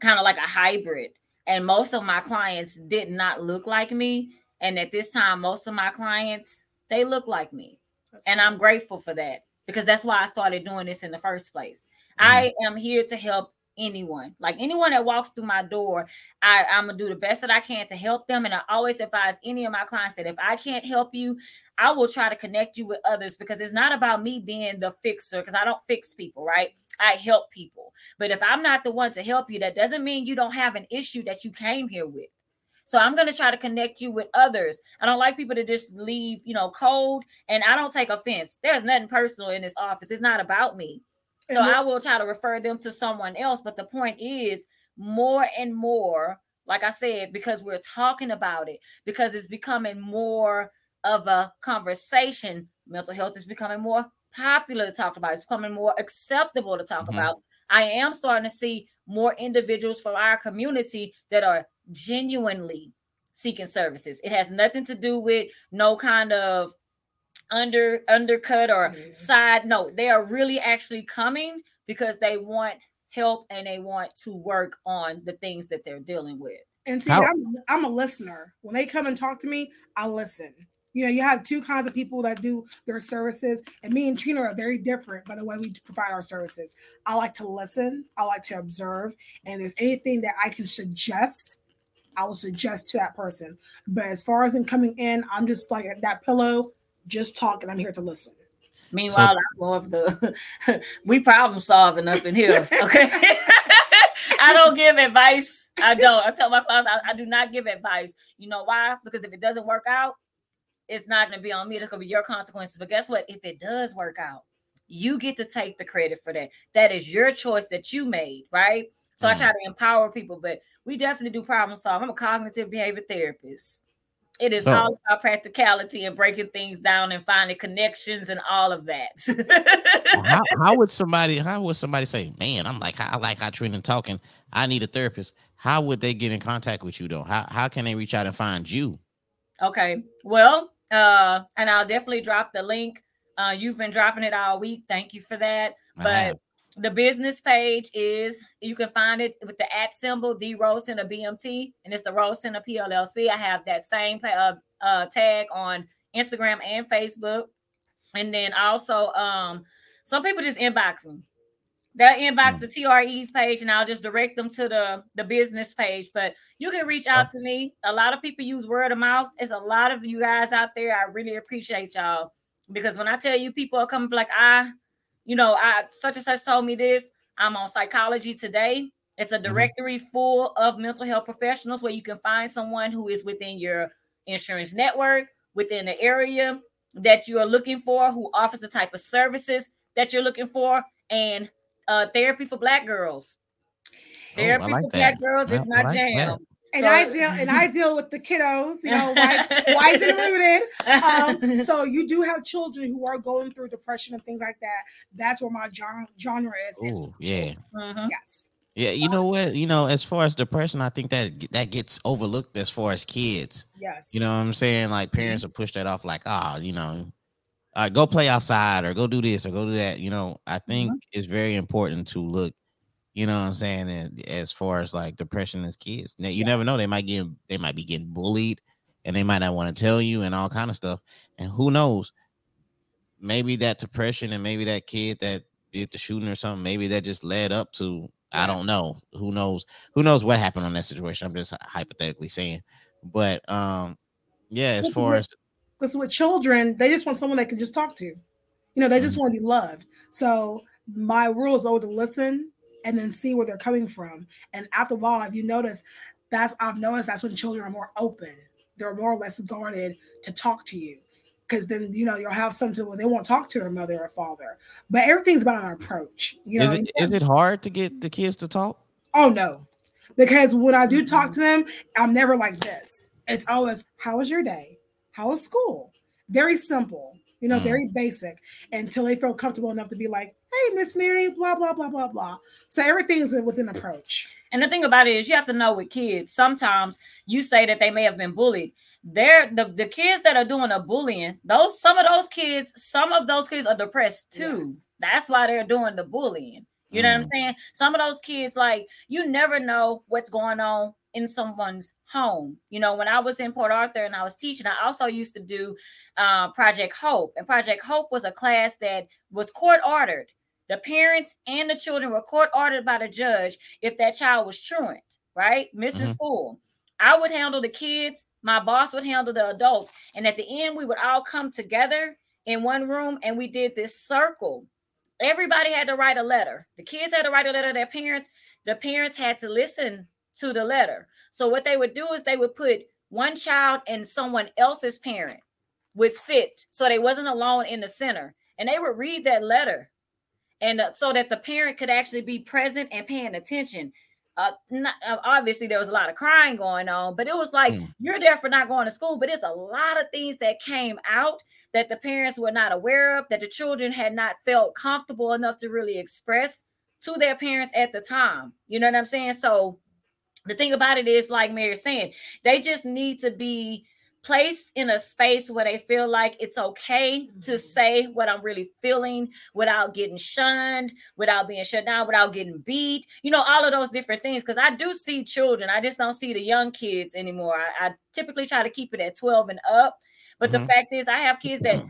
kind of like a hybrid. And most of my clients did not look like me. And at this time, most of my clients they look like me. That's And right. I'm grateful for that because that's why I started doing this in the first place. I am here to help anyone, like anyone that walks through my door. I, I'm gonna do the best that I can to help them. And I always advise any of my clients that if I can't help you, I will try to connect you with others because it's not about me being the fixer because I don't fix people, right? I help people. But if I'm not the one to help you, that doesn't mean you don't have an issue that you came here with. So I'm going to try to connect you with others. I don't like people to just leave, you know, cold. And I don't take offense. There's nothing personal in this office. It's not about me. So And I will try to refer them to someone else. But the point is, more and more, like I said, because we're talking about it, because it's becoming more of a conversation, mental health is becoming more popular to talk about. It's becoming more acceptable to talk Mhm. about. I am starting to see more individuals from our community that are genuinely seeking services. It has nothing to do with no kind of under undercut or Mhm. side note. They are really actually coming because they want help and they want to work on the things that they're dealing with. And see, How- I'm, I'm a listener. When they come and talk to me, I listen. You know, you have two kinds of people that do their services, and me and Trina are very different by the way we provide our services. I like to listen, I like to observe, and if there's anything that I can suggest, I will suggest to that person. But as far as in coming in, I'm just like that pillow, just talking. And I'm here to listen. Meanwhile, so, I'm more of the we problem solving up in here. Okay. I don't give advice. I don't. I tell my clients I, I, do not give advice. You know why? Because if it doesn't work out, it's not going to be on me. It's going to be your consequences. But guess what? If it does work out, you get to take the credit for that. That is your choice that you made, right? So mm. I try to empower people, but we definitely do problem solve. I'm a cognitive behavior therapist. It is all about practicality and breaking things down and finding connections and all of that. how, how, would somebody how would somebody say, Man, I'm like I like how Trina talking. I need a therapist. How would they get in contact with you though? How how can they reach out and find you? Okay. Well, uh, and I'll definitely drop the link. Uh, you've been dropping it all week. Thank you for that. But the business page is you can find it with the at symbol, the Rose Center BMT, and it's the Rose Center PLLC. I have that same uh, uh, tag on Instagram and Facebook, and then also um, some people just inbox me. They'll inbox mm. the TRE's page, and I'll just direct them to the the business page. But you can reach out to me. A lot of people use word of mouth. It's a lot of you guys out there. I really appreciate y'all because when I tell you, people are coming like I you know, I such and such told me this. I'm on psychology today. It's a mm-hmm. directory mm-hmm. full of mental health professionals where you can find someone who is within your insurance network, within the area that you are looking for, who offers the type of services that you're looking for, and uh, therapy for Black girls. Oh, therapy like for that. Black girls is not like jam. That and so, I deal and I deal with the kiddos, you know, wise, wise and rooted. Um, so you do have children who are going through depression and things like that. That's where my genre, genre is. Ooh, yeah. Mm-hmm. Yes. Yeah, you know what? You know, as far as depression, I think that that gets overlooked as far as kids. Yes. You know what I'm saying? Like parents mm-hmm. will push that off, like, ah, oh, you know, uh, go play outside or go do this or go do that. You know, I think mm-hmm. it's very important to look you know what I'm saying? And as far as like depression as kids, now you yeah. never know. They might get they might be getting bullied, and they might not want to tell you and all kind of stuff. And who knows? Maybe that depression and maybe that kid that did the shooting or something. Maybe that just led up to I don't know. Who knows? Who knows what happened on that situation? I'm just hypothetically saying. But um, yeah, as far as because with children, they just want someone they can just talk to. You know, they just mm-hmm. want to be loved. So my rule is always to listen and then see where they're coming from. And after a while, if you notice, that's I've noticed that's when children are more open. They're more or less guarded to talk to you. Because then you know you'll have something where they won't talk to their mother or father. But everything's about an approach. You know, is it, is it hard to get the kids to talk? Oh no. Because when I do talk to them, I'm never like this. It's always, how was your day? How was school? Very simple you know, mm. very basic until they feel comfortable enough to be like, hey, Miss Mary, blah, blah, blah, blah, blah. So everything's within approach. And the thing about it is you have to know with kids, sometimes you say that they may have been bullied. They're the, the kids that are doing the bullying, those some of those kids, some of those kids are depressed too. Yes. That's why they're doing the bullying. You know what I'm mm. saying? Some of those kids, like, you never know what's going on in someone's home. You know, when I was in Port Arthur and I was teaching, I also used to do uh, Project Hope. And Project Hope was a class that was court ordered. The parents and the children were court ordered by the judge if that child was truant, right? Missing mm-hmm. school. I would handle the kids, my boss would handle the adults. And at the end, we would all come together in one room and we did this circle Everybody had to write a letter. The kids had to write a letter to their parents. The parents had to listen to the letter. So what they would do is they would put one child and someone else's parent would sit so they wasn't alone in the center and they would read that letter and uh, so that the parent could actually be present and paying attention uh, not, uh, obviously there was a lot of crying going on but it was like mm. you're there for not going to school but it's a lot of things that came out that the parents were not aware of, that the children had not felt comfortable enough to really express to their parents at the time. You know what I'm saying? So the thing about it is, like Mary's saying, they just need to be placed in a space where they feel like it's okay mm-hmm. to say what I'm really feeling without getting shunned, without being shut down, without getting beat, you know, all of those different things. Because I do see children, I just don't see the young kids anymore. I, I typically try to keep it at 12 and up But the Mhm. fact is, I have kids that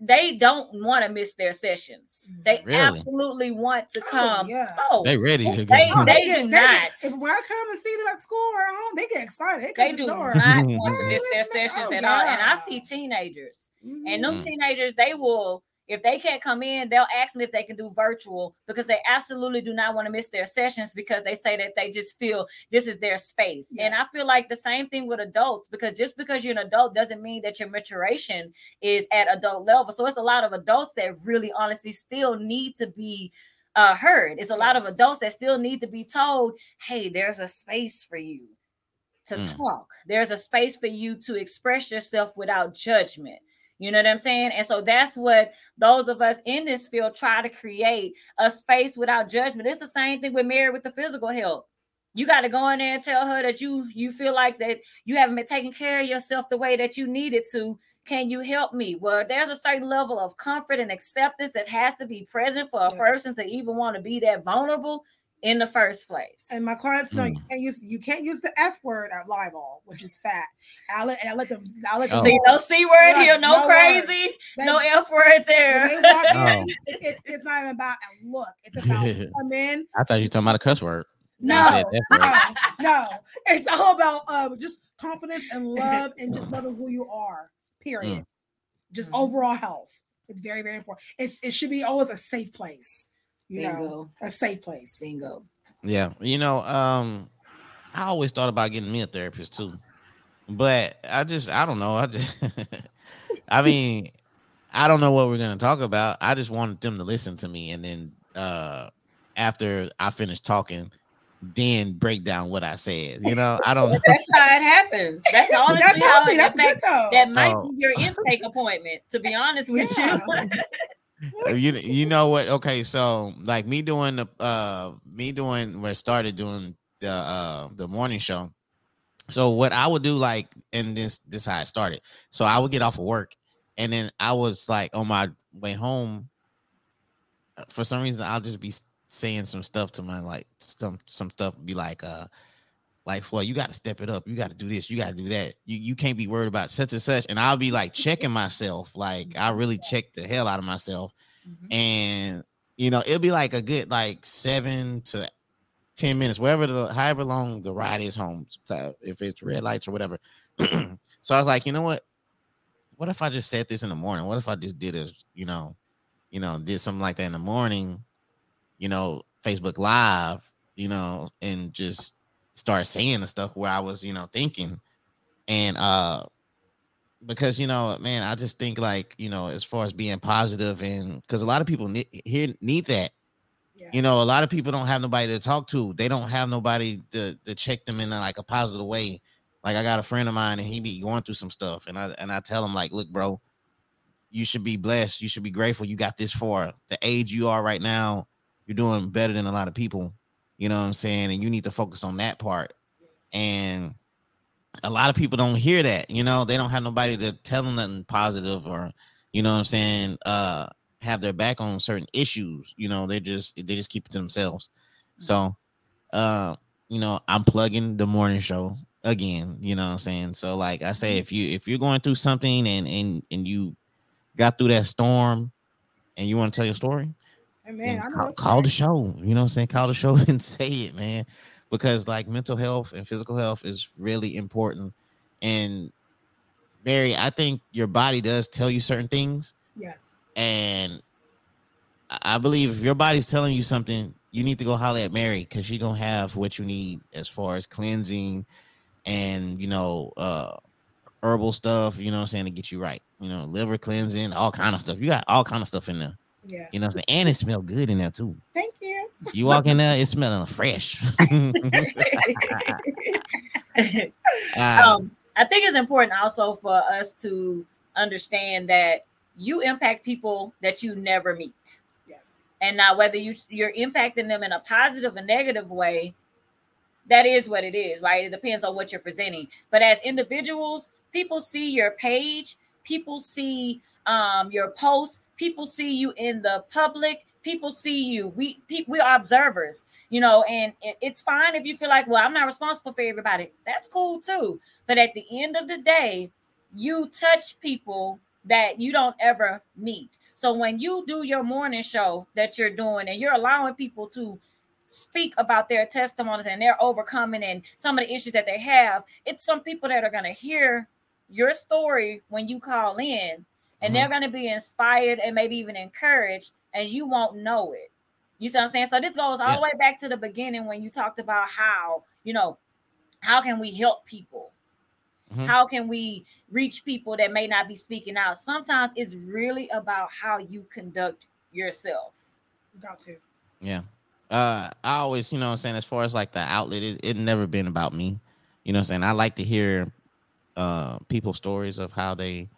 they don't want to miss their sessions. They Really? absolutely want to Oh, come. yeah. Oh, They ready to They- go. Oh, they get- do get- not. if when I come and see them at school or at home, they get excited. They, come they to do the door. not want to miss their Oh, sessions at all. And I see teenagers, and them Mhm. teenagers, they will. If they can't come in, they'll ask me if they can do virtual because they absolutely do not want to miss their sessions because they say that they just feel this is their space. And I feel like the same thing with adults because just because you're an adult doesn't mean that your maturation is at adult level. So it's a lot of adults that really honestly still need to be uh, heard. It's a lot of adults that still need to be told, hey, there's a space for you to Mm. talk. There's a space for you to express yourself without judgment. You know what I'm saying? And so that's what those of us in this field try to create a space without judgment. It's the same thing with Mary with the physical health. You got to go in there and tell her that you you feel like that you haven't been taking care of yourself the way that you needed to. Can you help me? Well, there's a certain level of comfort and acceptance that has to be present for a Yes. person to even want to be that vulnerable in the first place. And my clients know you Mm. can't use you can't use the F word at live all, which is fat. I let I let them I let them Oh. See, no C word Right, here, no, no crazy, They- no F word there. when in, Oh. it- it's it's not even about a look. It's about come in. I thought you were talking about a cuss word. No, word. no, no. It's all about uh, just confidence and love and just loving who you are. Period. Just Mhm. overall health. It's very very important. It's it should be always a safe place. You know, a safe place. Bingo. Yeah, you know, um, I always thought about getting me a therapist too, but I just, I don't know. I just, I mean, I don't know what we're gonna talk about. I just wanted them to listen to me, and then uh after I finish talking, then break down what I said. You know, I don't. But that's how it happens. That's honestly That's how healthy. it, That's that, good though. that might Oh. be your intake appointment. To be honest with Yeah. you, you you know what? Okay, so like me doing the uh me doing where I started doing the uh the morning show. So what I would do like and this this how I started. So I would get off of work and then I was like on my way home. uh, For some reason, I'll just be saying some stuff to my like some some stuff be like uh like Floyd, you got to step it up. You got to do this. You got to do that. You you can't be worried about such and such. And I'll be like checking myself. Like I really check the hell out of myself mm-hmm. and you know it'll be like a good like seven to ten minutes wherever the however long the ride is home if it's red lights or whatever so i was like you know what what if i just said this in the morning what if i just did this you know you know did something like that in the morning you know facebook live you know and just start saying the stuff where i was you know thinking. And uh because you know man i just think like you know as far as being positive and because a lot of people need here need that. Yeah. you know a lot of people don't have nobody to talk to. They don't have nobody to, to check them in like a positive way. Like i got a friend of mine and he be going through some stuff and i and i tell him like look bro you should be blessed. You should be grateful you got this far. The age you are right now you're doing better than a lot of people you know what i'm saying? And you need to focus on that part. Yes. and a lot of people don't hear that you know? They don't have nobody to tell them nothing positive or you know what i'm saying uh have their back on certain issues you know? They just they just keep it to themselves. So uh you know i'm plugging the morning show again you know what i'm saying? So like i say if you if you're going through something and and and you got through that storm and you want to tell your story Man, call, call the show. You know what I'm saying? Call the show and say it, man. Because like mental health and physical health is really important. And Barry, I think your body does tell you certain things. Yes. And I- I believe if your body's telling you something, you need to go holler at Mary because she's gonna have what you need as far as cleansing and you know, uh herbal stuff, you know what I'm saying, to get you right. You know, liver cleansing, all kind of stuff. You got all kind of stuff in there. Yeah. You know what I'm saying? And it smells good in there too. Thank you. You walk in there, it's smelling fresh. Um, I think it's important also for us to understand that you impact people that you never meet. Yes. And now whether you you're impacting them in a positive or negative way, that is what it is, right? It depends on what you're presenting. But as individuals, people see your page, people see um, your posts, people see you in the public, people see you. We pe- we are observers, you know, and it- it's fine if you feel like, well, I'm not responsible for everybody. That's cool too. But at the end of the day, you touch people that you don't ever meet. So when you do your morning show that you're doing and you're allowing people to speak about their testimonies and they're overcoming and some of the issues that they have, it's some people that are going to hear your story when you call in and Mhm. they're going to be inspired and maybe even encouraged and you won't know it. You see what I'm saying? So this goes all Yeah. the way back to the beginning when you talked about how, you know, how can we help people? Mhm. How can we reach people that may not be speaking out? Sometimes it's really about how you conduct yourself. Got to. Yeah. Uh I always, you know what I'm saying, as far as like the outlet, it, it never been about me. You know what I'm saying? I like to hear uh people's stories of how they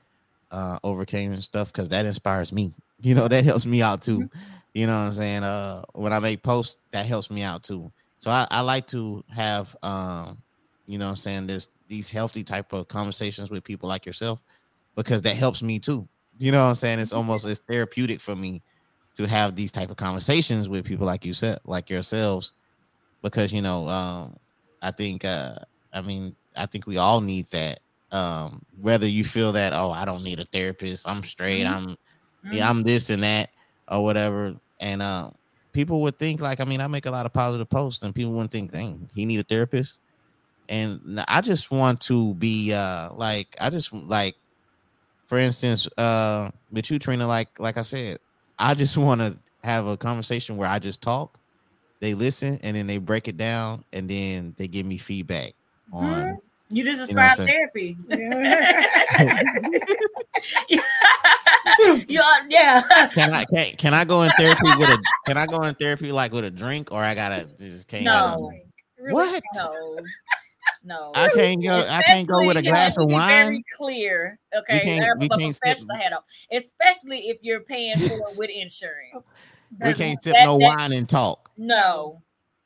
uh overcame and stuff because that inspires me. You know, that helps me out too. You know what I'm saying? Uh when I make posts, that helps me out too. So I, I like to have um, you know what I'm saying, this these healthy type of conversations with people like yourself because that helps me too. You know what I'm saying? It's almost it's therapeutic for me to have these type of conversations with people like you said, like yourselves, because you know, um, I think, uh, I mean, I think we all need that. Um, whether you feel that, oh, I don't need a therapist, I'm straight, Mhm. I'm, yeah, I'm this and that, or whatever, and uh, people would think like, I mean, I make a lot of positive posts, and people wouldn't think, dang, he need a therapist, and I just want to be, uh, like, I just like, for instance, uh, with you, Trina, like, like I said, I just want to have a conversation where I just talk, they listen, and then they break it down, and then they give me feedback on. You just You know described therapy. Yeah. yeah, yeah. Can I can, can I go in therapy with a can I go in therapy like with a drink or I gotta just can't No. Really? What? No, no. I can't go I can't go with a glass of wine. Very clear, okay. can't- we can't sip- professional head on. Especially if you're paying for it with insurance. We can't sip that- no that- wine and talk. No,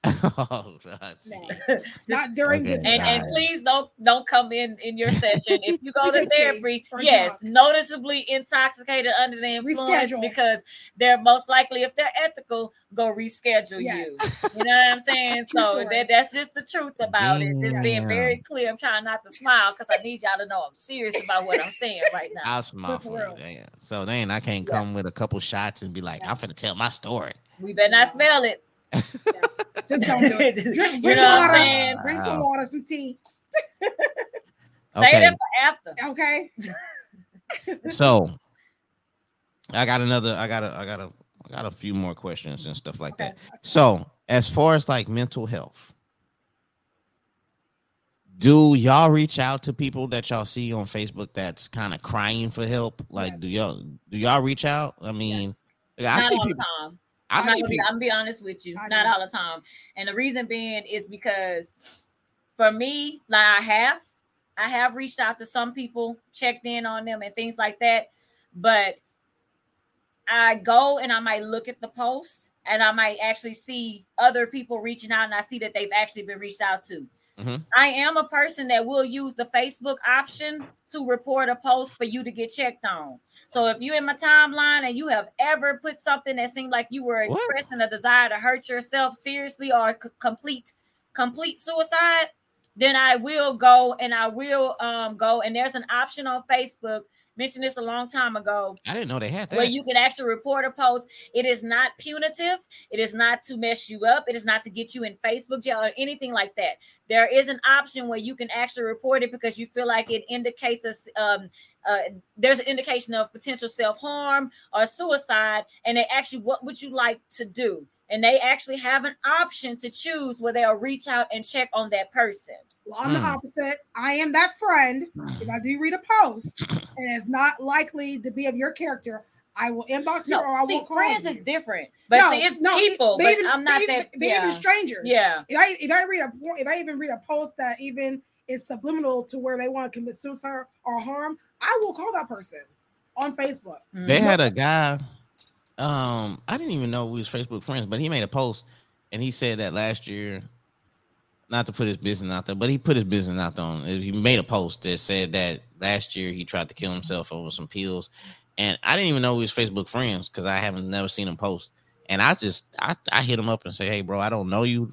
oh, No. Not during Okay. this. and and please don't don't come in in your session if you go to therapy yes drunk. noticeably intoxicated under the influence Reschedule. because they're most likely if they're ethical go reschedule Yes. you you know what i'm saying so that, that's just the truth about it just being very clear i'm trying not to smile because i need y'all to know i'm serious about what i'm saying right now I'll smile For for real. you. Damn. So then I can't come with a couple shots and be like, I'm finna tell my story. we better not smell it Just don't do it. You Drink, know drink what I'm water. saying? Bring some water, some tea. say Okay. that for after Okay. So I got another, I got a, I got a, I got a few more questions and stuff like Okay. that. So as far as like mental health, do y'all reach out to people that y'all see on Facebook that's kind of crying for help? Like, Yes. do y'all do y'all reach out? I mean, Yes. like, I not see all people. the time I I'm, see not gonna be, people. I'm gonna be honest with you, I not do. all the time. And the reason being is because for me, like I have, I have reached out to some people, checked in on them and things like that. But I go and I might look at the post and I might actually see other people reaching out and I see that they've actually been reached out to. Mhm. I am a person that will use the Facebook option to report a post for you to get checked on. So if you're in my timeline and you have ever put something that seemed like you were What? expressing a desire to hurt yourself seriously or c- complete complete suicide, then I will go and I will um go and there's an option on Facebook. Mentioned this a long time ago I didn't know they had that. where you can actually report a post. It is not punitive. It is not to mess you up. It is not to get you in Facebook jail or anything like that. There is an option where you can actually report it because you feel like it indicates us. Um, uh, there's an indication of potential self harm or suicide, and they actually, what would you like to do? And they actually have an option to choose where they'll reach out and check on that person. Well, I'm the Mm. opposite. I am that friend. If I do read a post and it's not likely to be of your character, I will inbox you or I No, see, will call friends you. is different, but No, see, it's no, people. But, even- I'm not even, that. But yeah. even strangers. yeah. If I if I read a if I even read a post that even is subliminal to where they want to commit suicide or harm, I will call that person on Facebook. They Mhm. had a guy. Um, I didn't even know we was Facebook friends, but he made a post and he said that last year, not to put his business out there, but he put his business out there. On, he made a post that said that last year he tried to kill himself over some pills, and I didn't even know we was Facebook friends because I haven't never seen him post. And I just I, I hit him up and say, hey, bro, I don't know you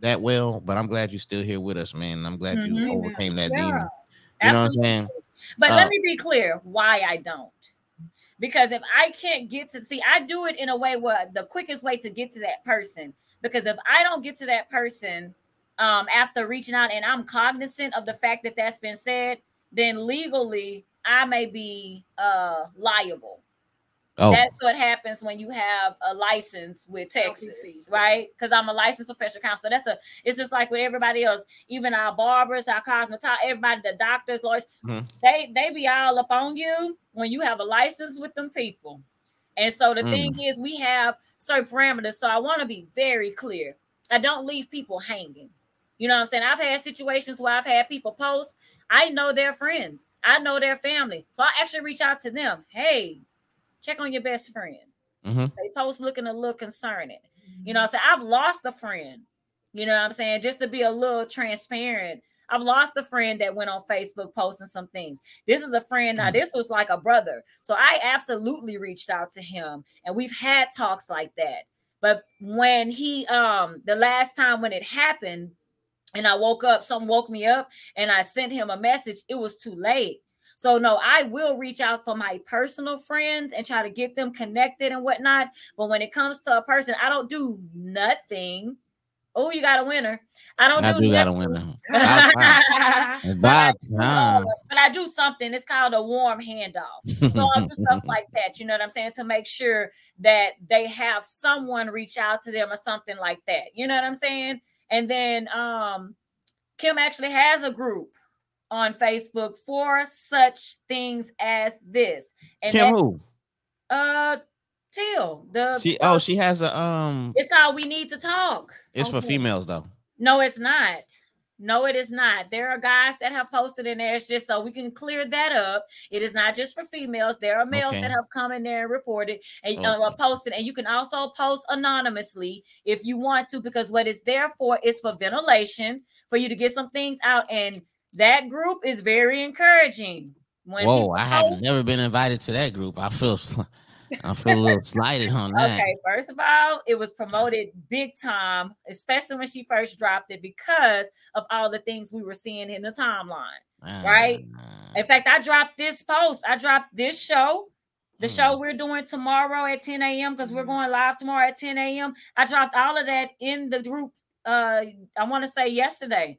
that well, but I'm glad you're still here with us, man. I'm glad Mhm. you overcame that Yeah. demon. You know what I'm saying? But Uh, let me be clear why I don't. Because if I can't get to see, I do it in a way where the quickest way to get to that person. Because if I don't get to that person um, after reaching out and I'm cognizant of the fact that that's been said, then legally I may be uh, liable. Oh, That's what happens when you have a license with Texas, LPC. right? Because I'm a licensed professional counselor. That's a. It's just like with everybody else. Even our barbers, our cosmetologists, everybody, the doctors, lawyers, Mhm. they they be all up on you when you have a license with them people. And so the Mm. thing is, we have certain parameters. So I want to be very clear. I don't leave people hanging. You know what I'm saying? I've had situations where I've had people post. I know their friends. I know their family. So I actually reach out to them. Hey, check on your best friend. mhm. They post looking a little concerning. You know, so I've lost a friend. You know what I'm saying? Just to be a little transparent. I've lost a friend that went on Facebook posting some things. This is a friend now. Mm. This was like a brother. So I absolutely reached out to him and we've had talks like that. But when he um the last time when it happened and I woke up, something woke me up and I sent him a message, it was too late. So no, I will reach out for my personal friends and try to get them connected and whatnot. But when it comes to a person, I don't do nothing. Oh, you got a winner. I don't I do, do got a winner. About time. but, About I, time. but I do something. It's called a warm handoff. So I do stuff like that. You know what I'm saying? To make sure that they have someone reach out to them or something like that. You know what I'm saying? And then um Kim actually has a group on Facebook for such things as this. And Kim that, who? uh Till the She oh she has a um. it's called We Need to Talk. It's for females though. No, it's not. No, it is not. There are guys that have posted in there. It's just so we can clear that up. It is not just for females. There are males Okay. that have come in there and reported and uh, Okay. posted. And you can also post anonymously if you want to, because what it's there for is for ventilation, for you to get some things out. And that group is very encouraging. When Whoa, I have never been invited to that group. I feel I feel a little slighted on that. Okay, first of all, it was promoted big time, especially when she first dropped it because of all the things we were seeing in the timeline. right? Ah, In fact, I dropped this post. I dropped this show, the Hmm. show we're doing tomorrow at 10 a.m. because we're going live tomorrow at 10 a.m. I dropped all of that in the group. Uh, I want to say yesterday.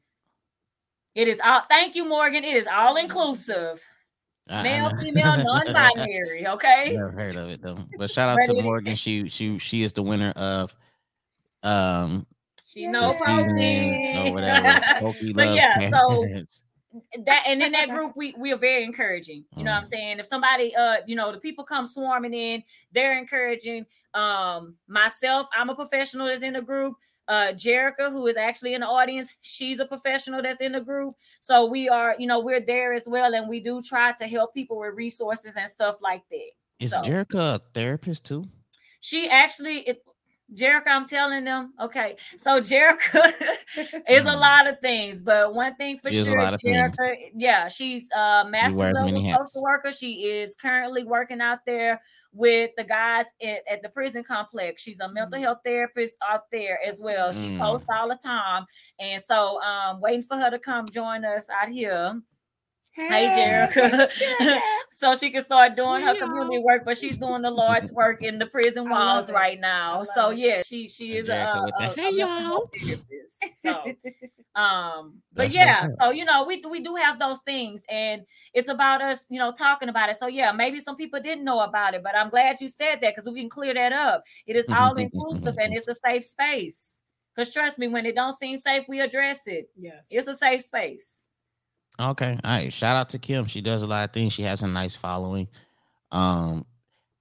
It is all. Thank you, Morgan. It is all inclusive, I male, female, non-binary. Okay. Never heard of it though. But shout out to Morgan. She she she is the winner of um She knows the or whatever. Kofi But loves yeah, so- that and in that group we we are very encouraging you know what i'm Mm. saying if somebody uh you know the people come swarming in they're encouraging um myself i'm a professional that's in the group uh jerica who is actually in the audience she's a professional that's in the group so we are you know we're there as well and we do try to help people with resources and stuff like that Is so- Jerica a therapist too? she actually it Jerica, I'm telling them, okay. So Jerica is a Mhm. lot of things, but one thing for She sure, lot of things. Jerica, yeah, she's a master level social worker. She is currently working out there with the guys at, at the prison complex. She's a mental Mhm. health therapist out there as well. She Mm. posts all the time, and so um, waiting for her to come join us out here. Hey, Jerica. so she can start doing her community work, but she's doing the Lord's work in the prison walls right now. So yeah, she she is a, Jerica a, with the, a- a "Hey, mental y'all." therapist. So um but That's yeah so you know we we do have those things and it's about us you know talking about it so yeah maybe some people didn't know about it but i'm glad you said that because we can clear that up it is all inclusive and it's a safe space because trust me when it don't seem safe we address it yes. it's a safe space Okay. All right. Shout out to Kim. She does a lot of things. She has a nice following. Um,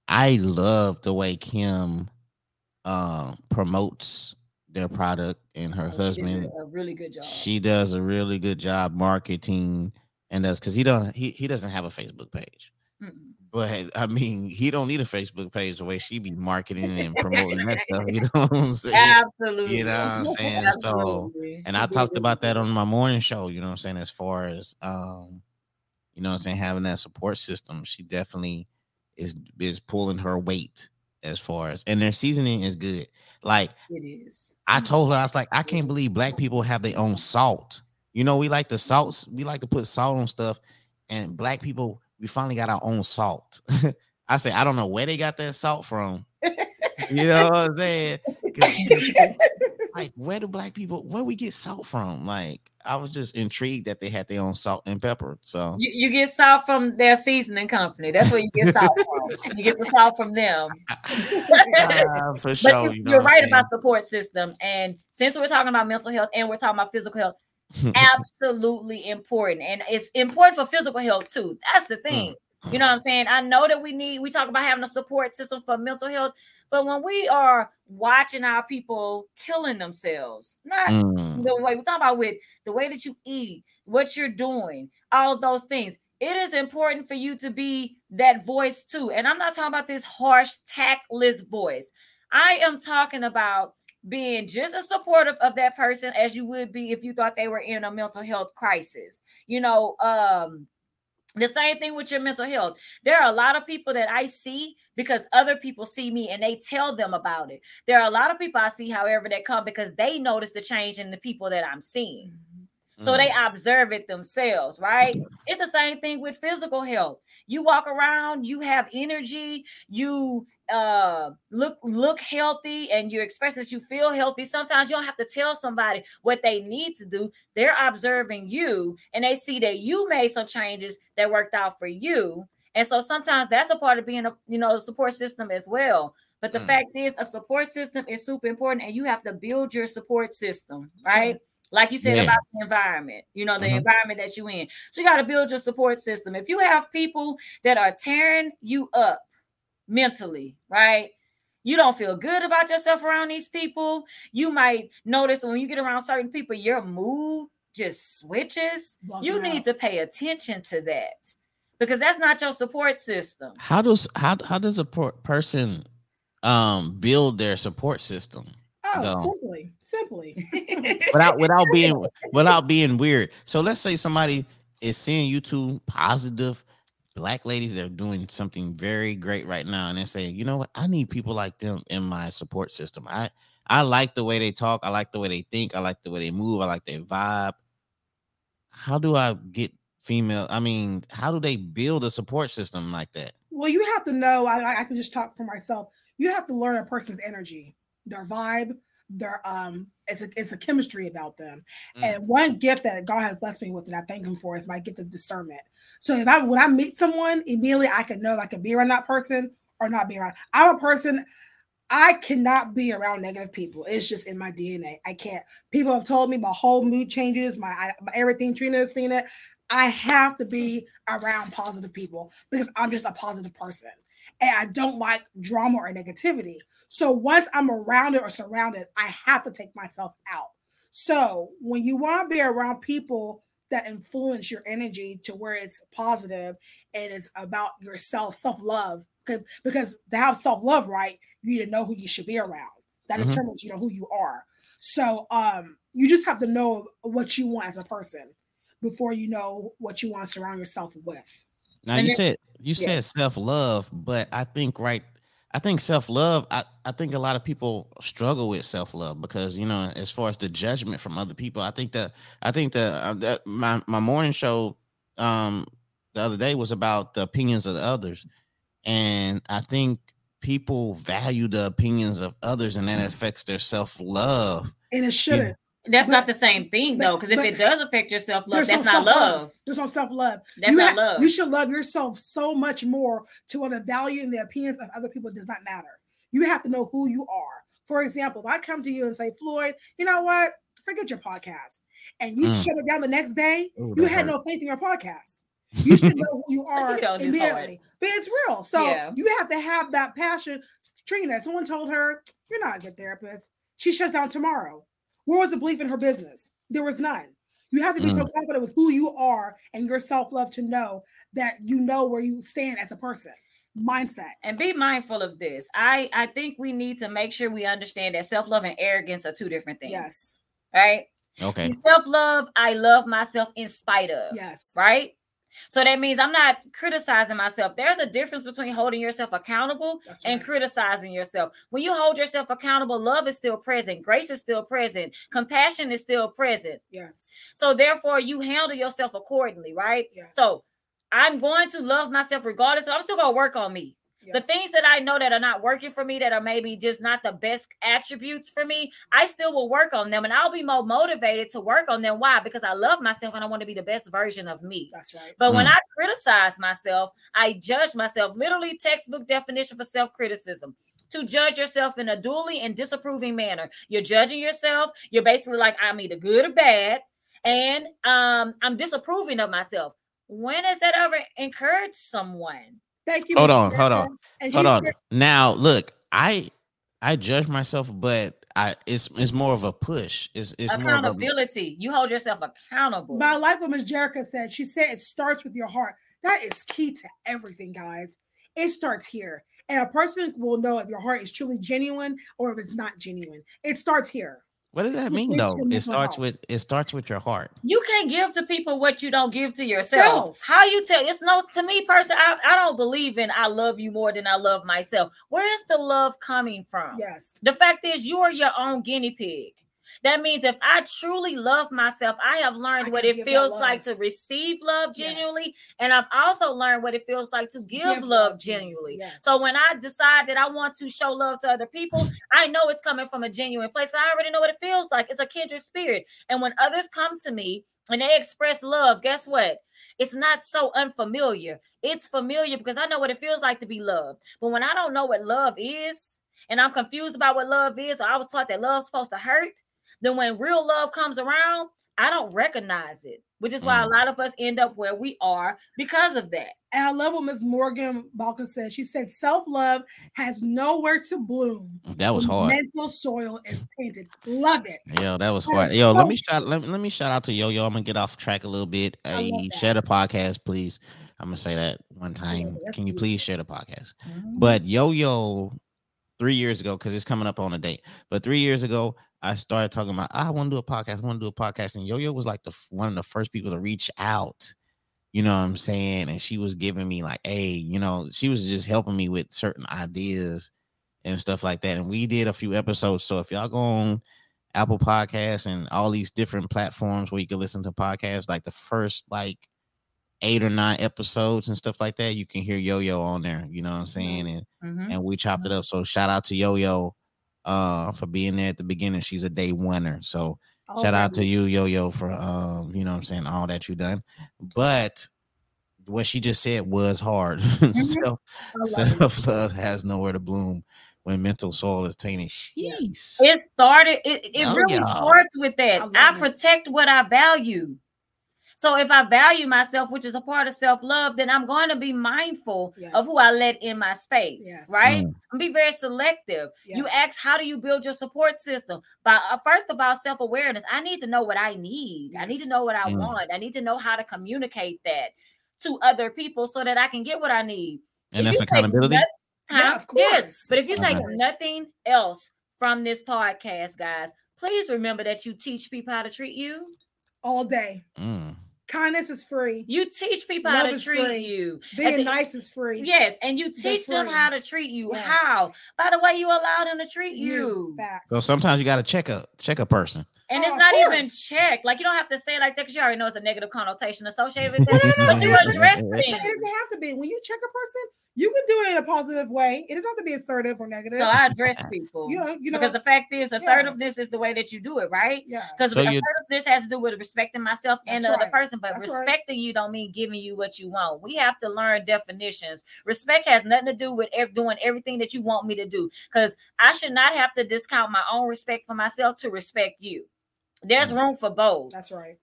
I love the way Kim uh, promotes their product and her Oh, husband. a, really good job She does a really good job marketing and that's because he don't he, he doesn't have a Facebook page. Mm-mm. But I mean, he don't need a Facebook page the way she be marketing and promoting that stuff. You know what I'm saying? absolutely You know what I'm saying? So, and I talked about that on my morning show, you know what I'm saying, as far as um, you know what I'm saying, having that support system. She definitely is is pulling her weight as far as and their seasoning is good. Like it is I told her, I was like, I can't believe black people have their own salt. You know, we like the salts, we like to put salt on stuff. and black people we finally got our own salt. I say I don't know where they got that salt from. you know what I'm saying? like where do black people where we get salt from? Like I was just intrigued that they had their own salt and pepper. So you, you get salt from their seasoning company. That's where you get salt from. You get the salt from them. uh, for sure. you are right about the support system. And since we're talking about mental health and we're talking about physical health, absolutely important. And it's important for physical health too. That's the thing. Mm. You know what I'm saying? I know that we need, we talk about having a support system for mental health, but when we are watching our people killing themselves, not mm. the way we talk about with the way that you eat, what you're doing, all of those things, it is important for you to be that voice too. And I'm not talking about this harsh, tactless voice. I am talking about being just as supportive of that person as you would be if you thought they were in a mental health crisis. You know, um, the same thing with your mental health. There are a lot of people that I see because other people see me and they tell them about it. There are a lot of people I see, however, that come because they notice the change in the people that I'm seeing. So mm. they observe it themselves, right? It's the same thing with physical health. You walk around, you have energy, you uh look look healthy and you're expressing that you feel healthy sometimes you don't have to tell somebody what they need to do they're observing you and they see that you made some changes that worked out for you and so sometimes that's a part of being a you know support system as well but the mm. fact is a support system is super important and you have to build your support system right like you said yeah. about the environment, you know, the mm-hmm. environment that you're in. So you got to build your support system. If you have people that are tearing you up, mentally, right? You don't feel good about yourself around these people. You might notice when you get around certain people, your mood just switches. you need to pay attention to that because that's not your support system. How does how how does a person um build their support system? Oh, simply, simply. without without being without being weird. So let's say somebody is seeing you two positive black ladies that are doing something very great right now and they're saying you know what? I need people like them in my support system. I i like the way they talk. I like the way they think. I like the way they move. I like their vibe. How do i get female i mean how do they build a support system like that? Well you have to know i, I can just talk for myself. You have to learn a person's energy their vibe their um it's a it's a chemistry about them. Mm. And one gift that God has blessed me with, and I thank Him for, is my gift of discernment. So if I when I meet someone, immediately I can know I can be around that person or not be around. I'm a person. I cannot be around negative people. It's just in my DNA. I can't. People have told me my whole mood changes, my, my everything. Trina has seen it. I have to be around positive people because I'm just a positive person, and I don't like drama or negativity. So once I'm around it or surrounded, I have to take myself out. So when you want to be around people that influence your energy to where it's positive and it's about yourself, self love, because because to have self love right, you need to know who you should be around. That mm-hmm. determines you know who you are. So um, you just have to know what you want as a person before you know what you want to surround yourself with. Now and you said you yeah. said self love, but I think right I think self love. I, I think a lot of people struggle with self love because you know, as far as the judgment from other people, I think that I think that, uh, that my my morning show um the other day was about the opinions of the others, and I think people value the opinions of others, and that affects their self love. And it shouldn't. That's but, not the same thing though, because if it does affect your self love, that's no not love. There's no self love. That's you not have, love. You should love yourself so much more to what the value and the opinions of other people does not matter. You have to know who you are. For example, if I come to you and say, Floyd, you know what? Forget your podcast. And you mm. shut it down the next day, Ooh, you had hurt. no faith in your podcast. You should know who you are you immediately. But it's real. So yeah. you have to have that passion. Trina, someone told her, You're not a good therapist. She shuts down tomorrow. Where was the belief in her business? There was none. You have to be mm. so confident with who you are and your self love to know that you know where you stand as a person. Mindset and be mindful of this. I I think we need to make sure we understand that self love and arrogance are two different things. Yes. Right. Okay. Self love. I love myself in spite of. Yes. Right. So that means I'm not criticizing myself. There's a difference between holding yourself accountable right. and criticizing yourself. When you hold yourself accountable, love is still present, grace is still present, compassion is still present. Yes. So therefore, you handle yourself accordingly, right? Yes. So I'm going to love myself regardless. I'm still gonna work on me. The things that I know that are not working for me, that are maybe just not the best attributes for me, I still will work on them and I'll be more motivated to work on them. Why? Because I love myself and I want to be the best version of me. That's right. But when Mm. I criticize myself, I judge myself. Literally, textbook definition for self criticism to judge yourself in a duly and disapproving manner. You're judging yourself. You're basically like, I'm either good or bad, and um, I'm disapproving of myself. When has that ever encouraged someone? Thank you. Hold on, hold on, And hold on. said- Now, look, I I judge myself, but I it's it's more of a push. It's it's more of a Accountability. You hold yourself accountable. But I like what Miss Jerica said. She said it starts with your heart. That is key to everything, guys. It starts here. And a person will know if your heart is truly genuine or if it's not genuine. It starts here. What does that mean though? It starts health. with it starts with your heart. You can't give to people what you don't give to yourself. Self. How you tell it's no to me personally, I, I don't believe in I love you more than I love myself. Where is the love coming from? Yes. The fact is you are your own guinea pig. That means if I truly love myself, I have learned I what it feels like to receive love Yes. genuinely. And I've also learned what it feels like to give, Give love genuinely. yes. So when I decide that I want to show love to other people, I know it's coming from a genuine place. I already know what it feels like. It's a kindred spirit. And when others come to me and they express love, guess what? It's not so unfamiliar. It's familiar because I know what it feels like to be loved. But when I don't know what love is, and I'm confused about what love is, or I was taught that love's supposed to hurt, then when real love comes around, I don't recognize it, which is why a Mm. lot of us end up where we are because of that. And I love what Miss Morgan Balkan said. She said self-love has nowhere to bloom. That was hard. Mental soil is tainted. Love it. Yo, that was That hard. is Yo, let me shout let, me- let me shout out to Yo Yo. I'm gonna get off track a little bit. I Hey, share the podcast, please. I'm gonna say that one time. that's Can you beautiful. please share the podcast? But Yo Yo, three years ago, because it's coming up on a date. But three years ago, I started talking about ah, I want to do a podcast. I want to do a podcast, and Yo Yo was like the one of the first people to reach out. You know what I'm saying? And she was giving me like, hey, you know, she was just helping me with certain ideas and stuff like that. And we did a few episodes. So if y'all go on Apple Podcasts and all these different platforms where you can listen to podcasts, like the first like eight or nine episodes and stuff like that, you can hear Yo Yo on there. You know what I'm mm-hmm. saying? And Mhm. and we chopped it mm-hmm. up. So shout out to Yo Yo uh for being there at the beginning. She's a day winner. So shout out to you, Yo Yo, for um, you know what I'm saying, all that you done. But what she just said was hard. Self love self love has nowhere to bloom when mental soil is tainted. Jeez. It started, it, it Oh, really yeah. starts with that. I love I, it. protect what I value. So if I value myself, which is a part of self-love, then I'm going to be mindful of who I let in my space. Yes. Right? Mm. And be very selective. You ask, how do you build your support system? By uh, first of all, self-awareness. I need to know what I need. I need to know what I Mm. want. I need to know how to communicate that to other people so that I can get what I need. And If that's you take accountability. noth- Yeah, Huh? of Yes, course. but if you Of take course. nothing else from this podcast, guys, please remember that you teach people how to treat you. all day. Mm. Kindness is free. You teach people how Love to treat free. you. At Being the- nice is free. Yes, and you teach them how to treat you. Yes. How? By the way you allow them to treat you. Facts. So sometimes you gotta check a check a person. And Oh, it's not even course. checked. Like you don't have to say it like that because you already know it's a negative connotation associated with that. but you address It things. doesn't have to be. When you check a person, you can do it in a positive way. It doesn't have to be assertive or negative. So I address people. you know, you know, because the fact is, assertiveness is the way that you do it, right? yeah. Because So assertiveness has to do with respecting myself and That's the other person, but That's right. respecting you don't mean giving you what you want. We have to learn definitions. Respect has nothing to do with ev- doing everything that you want me to do. Because I should not have to discount my own respect for myself to respect you. There's room for both. That's right.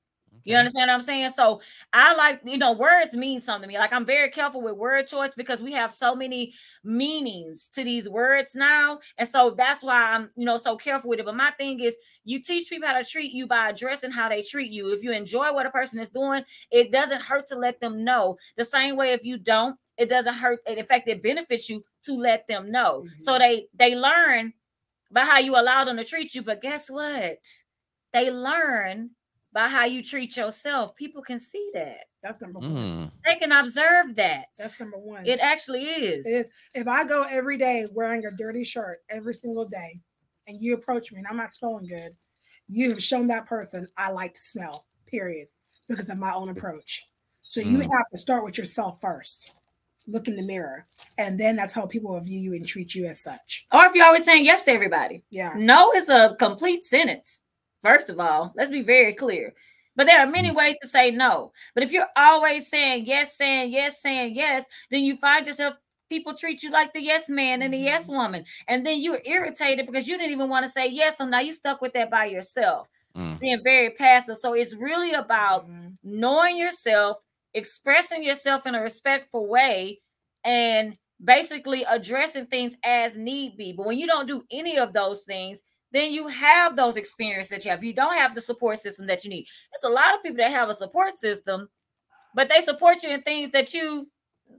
You understand what I'm saying? So I like, you know, words mean something to me. Like I'm very careful with word choice because we have so many meanings to these words now. And so that's why I'm, you know, so careful with it. But my thing is you teach people how to treat you by addressing how they treat you. If you enjoy what a person is doing, it doesn't hurt to let them know. The same way if you don't, it doesn't hurt. In fact, it benefits you to let them know. So Mhm. they they learn by how you allow them to treat you. But guess what? They learn by how you treat yourself. People can see that. That's number one. Mm. They can observe that. That's number one. it actually is. It is. If I go every day wearing a dirty shirt every single day, and you approach me and I'm not smelling good, you have shown that person I like to smell. Period. Because of my own approach. So you Mm. have to start with yourself first. Look in the mirror, and then that's how people will view you and treat you as such. Or if you're always saying yes to everybody. Yeah. No is a complete sentence. First of all, let's be very clear. But there are many Mm. ways to say no. But if you're always saying yes, saying yes, saying yes, then you find yourself people treat you like the yes man and the yes woman. And then you're irritated because you didn't even want to say yes. So now you're stuck with that by yourself, Mm. being very passive. So it's really about Mhm. knowing yourself, expressing yourself in a respectful way, and basically addressing things as need be. But when you don't do any of those things, then you have those experiences that you have. You don't have the support system that you need. There's a lot of people that have a support system, but they support you in things that you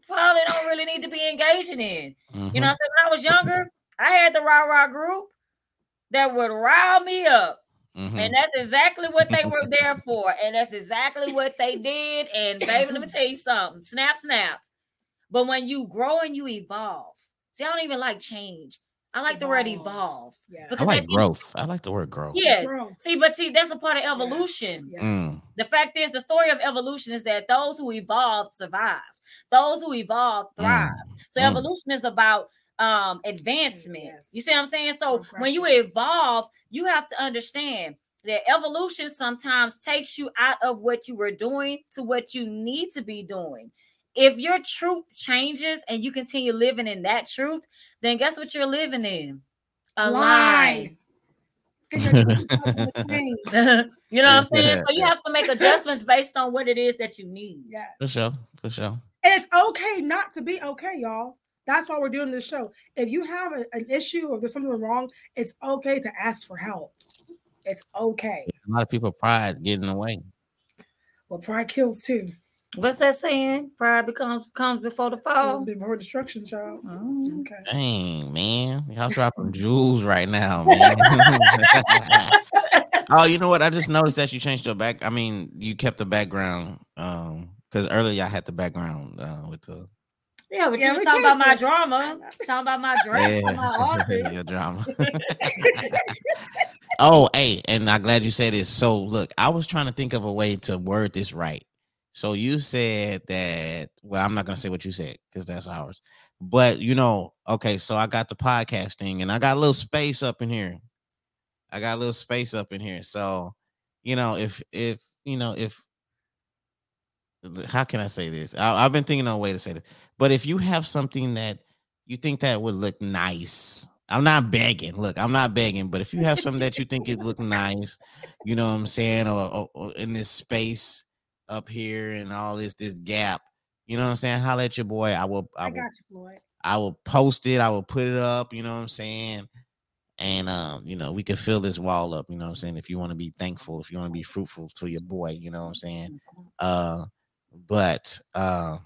probably don't really need to be engaging in. Mhm. You know, what I'm saying? when I was younger, I had the rah rah group that would rile me up. Mhm. And that's exactly what they were there for. And that's exactly what they did. And baby, let me tell you something. Snap, snap. But when you grow and you evolve, see, I don't even like change. I like the word evolve. Yeah. I like that's in- growth. I like the word growth. Yeah. Growth. See, but see, that's a part of evolution. Yes. Mm. The fact is, the story of evolution is that those who evolved survived. Those who evolved thrive. So Mm. evolution is about um advancement. Yes. You see what I'm saying? So when you evolve, you have to understand that evolution sometimes takes you out of what you were doing to what you need to be doing. If your truth changes and you continue living in that truth, then guess what you're living in? A lie. Get your truth up in the thing. you know what I'm saying? So you have to make adjustments based on what it is that you need. Yes. For sure. For sure. And it's okay not to be okay, y'all. That's why we're doing this show. If you have a- an issue or there's something wrong, it's okay to ask for help. It's okay. A lot of people pride getting away. Well, pride kills too. What's that saying? Pride becomes comes before the fall. Before destruction, child. Mm. Okay. Dang, man. Y'all dropping jewels right now, man. oh, you know what? I just noticed that you changed your back. I mean, you kept the background. Um, because earlier I had the background uh with the Yeah, but Yeah, you we was talking about my it. drama, talking about my dress, my your drama. oh, hey, and I'm glad you said this. So look, I was trying to think of a way to word this right. So you said that, well, I'm not gonna say what you said because that's ours. But you know, okay, so I got the podcasting and I got a little space up in here. I got a little space up in here. So, you know, if if you know, if how can I say this? I, I've been thinking of a way to say this. But if you have something that you think that would look nice, I'm not begging. Look, I'm not begging, but if you have something that you think it look nice, you know what I'm saying, or, or, or in this space up here and all this this gap, you know what I'm saying? Holla at your boy. I will. I I will. got you, Floyd. I will post it. I will put it up. You know what I'm saying? And um, you know, we can fill this wall up. You know what I'm saying? If you want to be thankful, if you want to be fruitful to your boy, you know what I'm saying? Uh, but uh,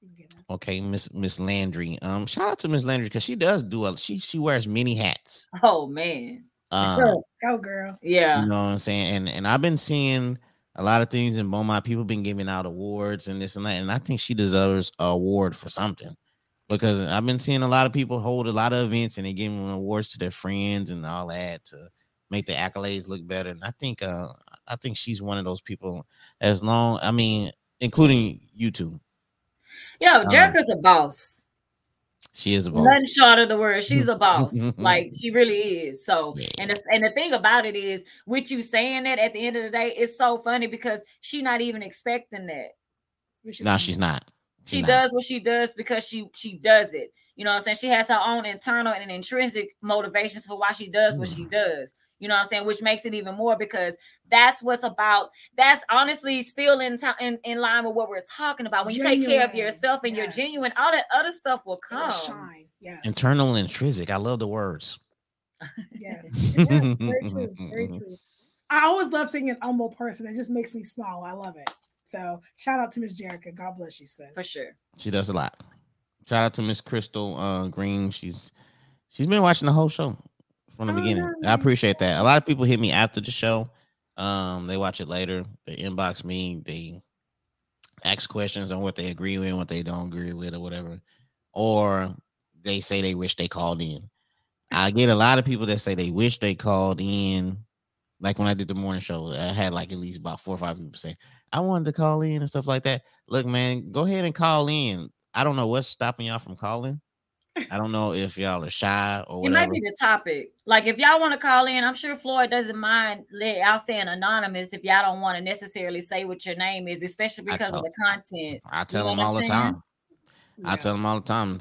You can get it. okay, Miss Miss Landry. Um, shout out to Miss Landry because she does do a she she wears many hats. Oh man, Um, Go, girl. yeah. you know what I'm saying? And and I've been seeing a lot of things in Beaumont. People been giving out awards and this and that, and I think she deserves a award for something because I've been seeing a lot of people hold a lot of events and they giving awards to their friends and all that to make the accolades look better. And I think uh I think she's one of those people. As long, I mean, including you two, Yo, Jerica's a boss. She is a boss. Nothing short of the word. She's a boss. like she really is. So, Yeah. and the, and the thing about it is, with you saying that at the end of the day, it's so funny because she's not even expecting that. We should- No, she's not. She not. does what she does because she she does it. You know what I'm saying? She has her own internal and intrinsic motivations for why she does what mm. she does. You know what I'm saying? Which makes it even more because that's what's about. That's honestly still in time in, in line with what we're talking about. When you take care of yourself and you're genuine, all that other stuff will It will come. shine. Yes. Internal and intrinsic. I love the words. Yes. yes. Very true. Very true. I always love seeing an humble person. It just makes me smile. I love it. So shout out to Miss Jerica. God bless you, sis. For sure. She does a lot. Shout out to Miss Crystal uh, Green. She's she's been watching the whole show from the Oh, beginning. I appreciate that. A lot of people hit me after the show. Um, they watch it later. They inbox me. They ask questions on what they agree with, what they don't agree with, or whatever. Or they say they wish they called in. I get a lot of people that say they wish they called in. like when I did the morning show, I had like at least about four or five people say, I wanted to call in and stuff like that. Look, man, go ahead and call in. I don't know what's stopping y'all from calling. I don't know if y'all are shy or whatever. It might be the topic. Like if y'all want to call in, I'm sure Floyd doesn't mind let y'all staying anonymous if y'all don't want to necessarily say what your name is, especially because tell, of the content. I tell them all the time. Yeah. I tell them all the time.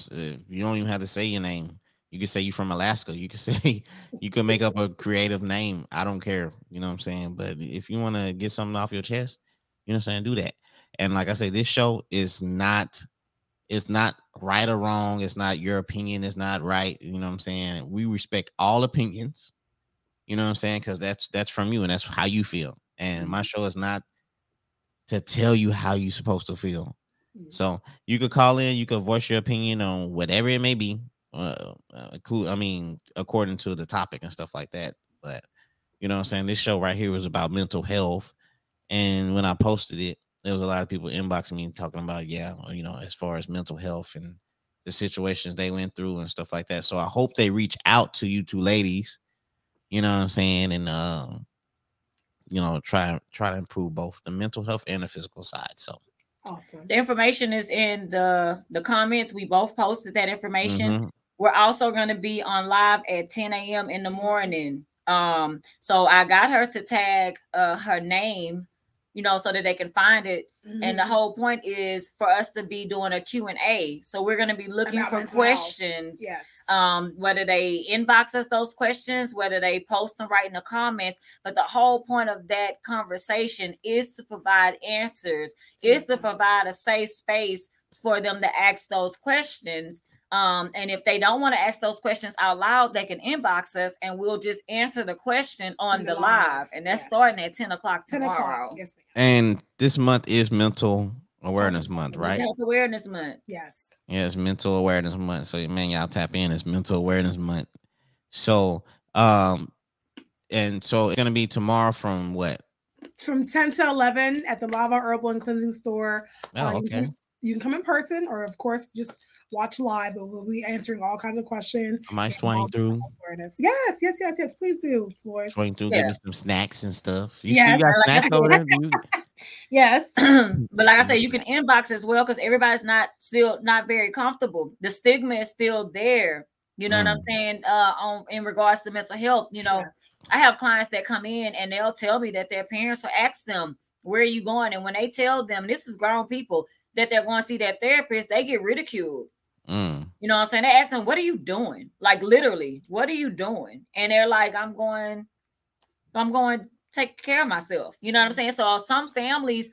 You don't even have to say your name. You can say you're from Alaska. You can say you can make up a creative name. I don't care. You know what I'm saying? But if you want to get something off your chest, you know what I'm saying, do that. And like I say, this show is not it's not right or wrong. It's not your opinion. It's not right. You know what I'm saying? We respect all opinions. You know what I'm saying? Because that's that's from you and that's how you feel. And my mm-hmm. show is not to tell you how you're supposed to feel. Mm-hmm. So you could call in, you could voice your opinion on whatever it may be. Uh, include, I mean, according to the topic and stuff like that. But you know what I'm saying? This show right here was about mental health. And when I posted it, there was a lot of people inboxing me talking about, yeah, you know, as far as mental health and the situations they went through and stuff like that. So I hope they reach out to you two ladies, you know what I'm saying, and um, you know, try try to improve both the mental health and the physical side. So awesome. The information is in the the comments. We both posted that information. Mm-hmm. We're also going to be on live at 10 a.m. in the morning. Um, so I got her to tag uh, her name you know, so that they can find it. Mm-hmm. And the mm-hmm. whole point is for us to be doing a Q&A. So we're going to be looking About for questions. Yes. Um, whether they inbox us those questions, whether they post them right in the comments. But the whole point of that conversation is to provide answers, mm-hmm. is to provide a safe space for them to ask those questions um, and if they don't want to ask those questions out loud, they can inbox us and we'll just answer the question on the, the live. live. And that's yes. starting at 10 o'clock tomorrow. 10 o'clock. Yes, and this month is mental awareness month, right? Mental awareness month. Yes. Yeah, mental awareness month. So man, y'all tap in. It's mental awareness month. So um and so it's gonna be tomorrow from what? From 10 to 11 at the Lava Herbal and Cleansing Store. Oh, uh, okay. You can, come in person or of course just watch live, but we'll be answering all kinds of questions. Am I swaying through? Awareness. Yes, yes, yes, yes. Please do, Floyd. Swing through, yeah. give me some snacks and stuff. You yes, still got like snacks over there? You... yes. but like I said, you can inbox as well because everybody's not still not very comfortable. The stigma is still there. You know mm. what I'm mm. saying? Uh, on in regards to mental health, you know, yes. I have clients that come in and they'll tell me that their parents will ask them, "Where are you going?" And when they tell them, this is grown people that they're going to see that therapist, they get ridiculed. Mm. You know what I'm saying? They ask them, What are you doing? Like literally, what are you doing? And they're like, I'm going, I'm going to take care of myself. You know what I'm saying? So some families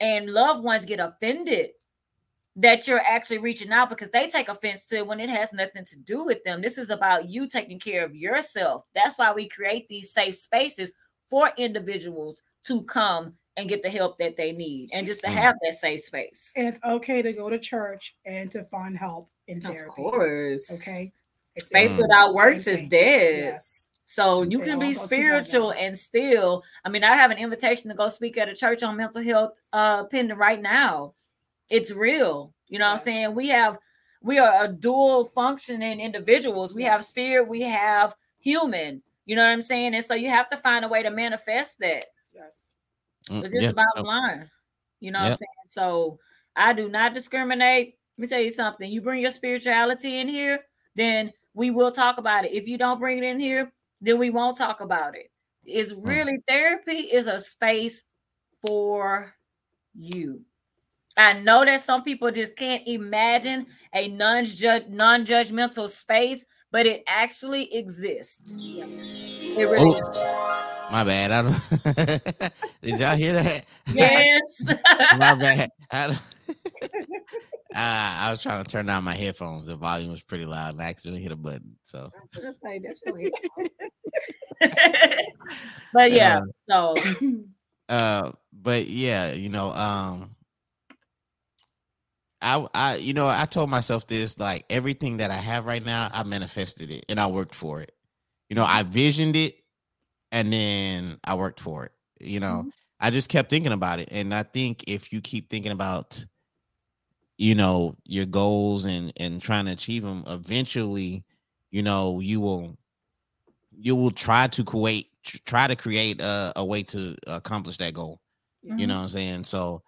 and loved ones get offended that you're actually reaching out because they take offense to when it has nothing to do with them. This is about you taking care of yourself. That's why we create these safe spaces for individuals to come and get the help that they need and just to mm. have that safe space. And it's okay to go to church and to find help in therapy. Of course. Okay. It's Faith mm. without works is dead. Yes. So you can be spiritual and still, I mean, I have an invitation to go speak at a church on mental health uh pending right now. It's real. You know yes. what I'm saying? We have we are a dual functioning individuals. We yes. have spirit, we have human. You know what I'm saying? And so you have to find a way to manifest that. Yes. Mm, it's just yeah. about line. You know yep. what I'm saying? So I do not discriminate. Let me tell you something. You bring your spirituality in here, then we will talk about it. If you don't bring it in here, then we won't talk about it. It's mm. really mm. therapy is a space for you. I know that some people just can't imagine a non-judge non-judgmental space, but it actually exists. It really oh. My bad. I don't. Did y'all hear that? Yes. my bad. I, uh, I was trying to turn down my headphones. The volume was pretty loud, and I accidentally hit a button. So. but yeah, uh, so. Uh, but yeah, you know, um, I, I, you know, I told myself this: like everything that I have right now, I manifested it and I worked for it. You know, I visioned it and then I worked for it. You know, mm-hmm. I just kept thinking about it. And I think if you keep thinking about, you know, your goals and and trying to achieve them, eventually, you know, you will you will try to create try to create a, a way to accomplish that goal. Mm-hmm. You know what I'm saying? So,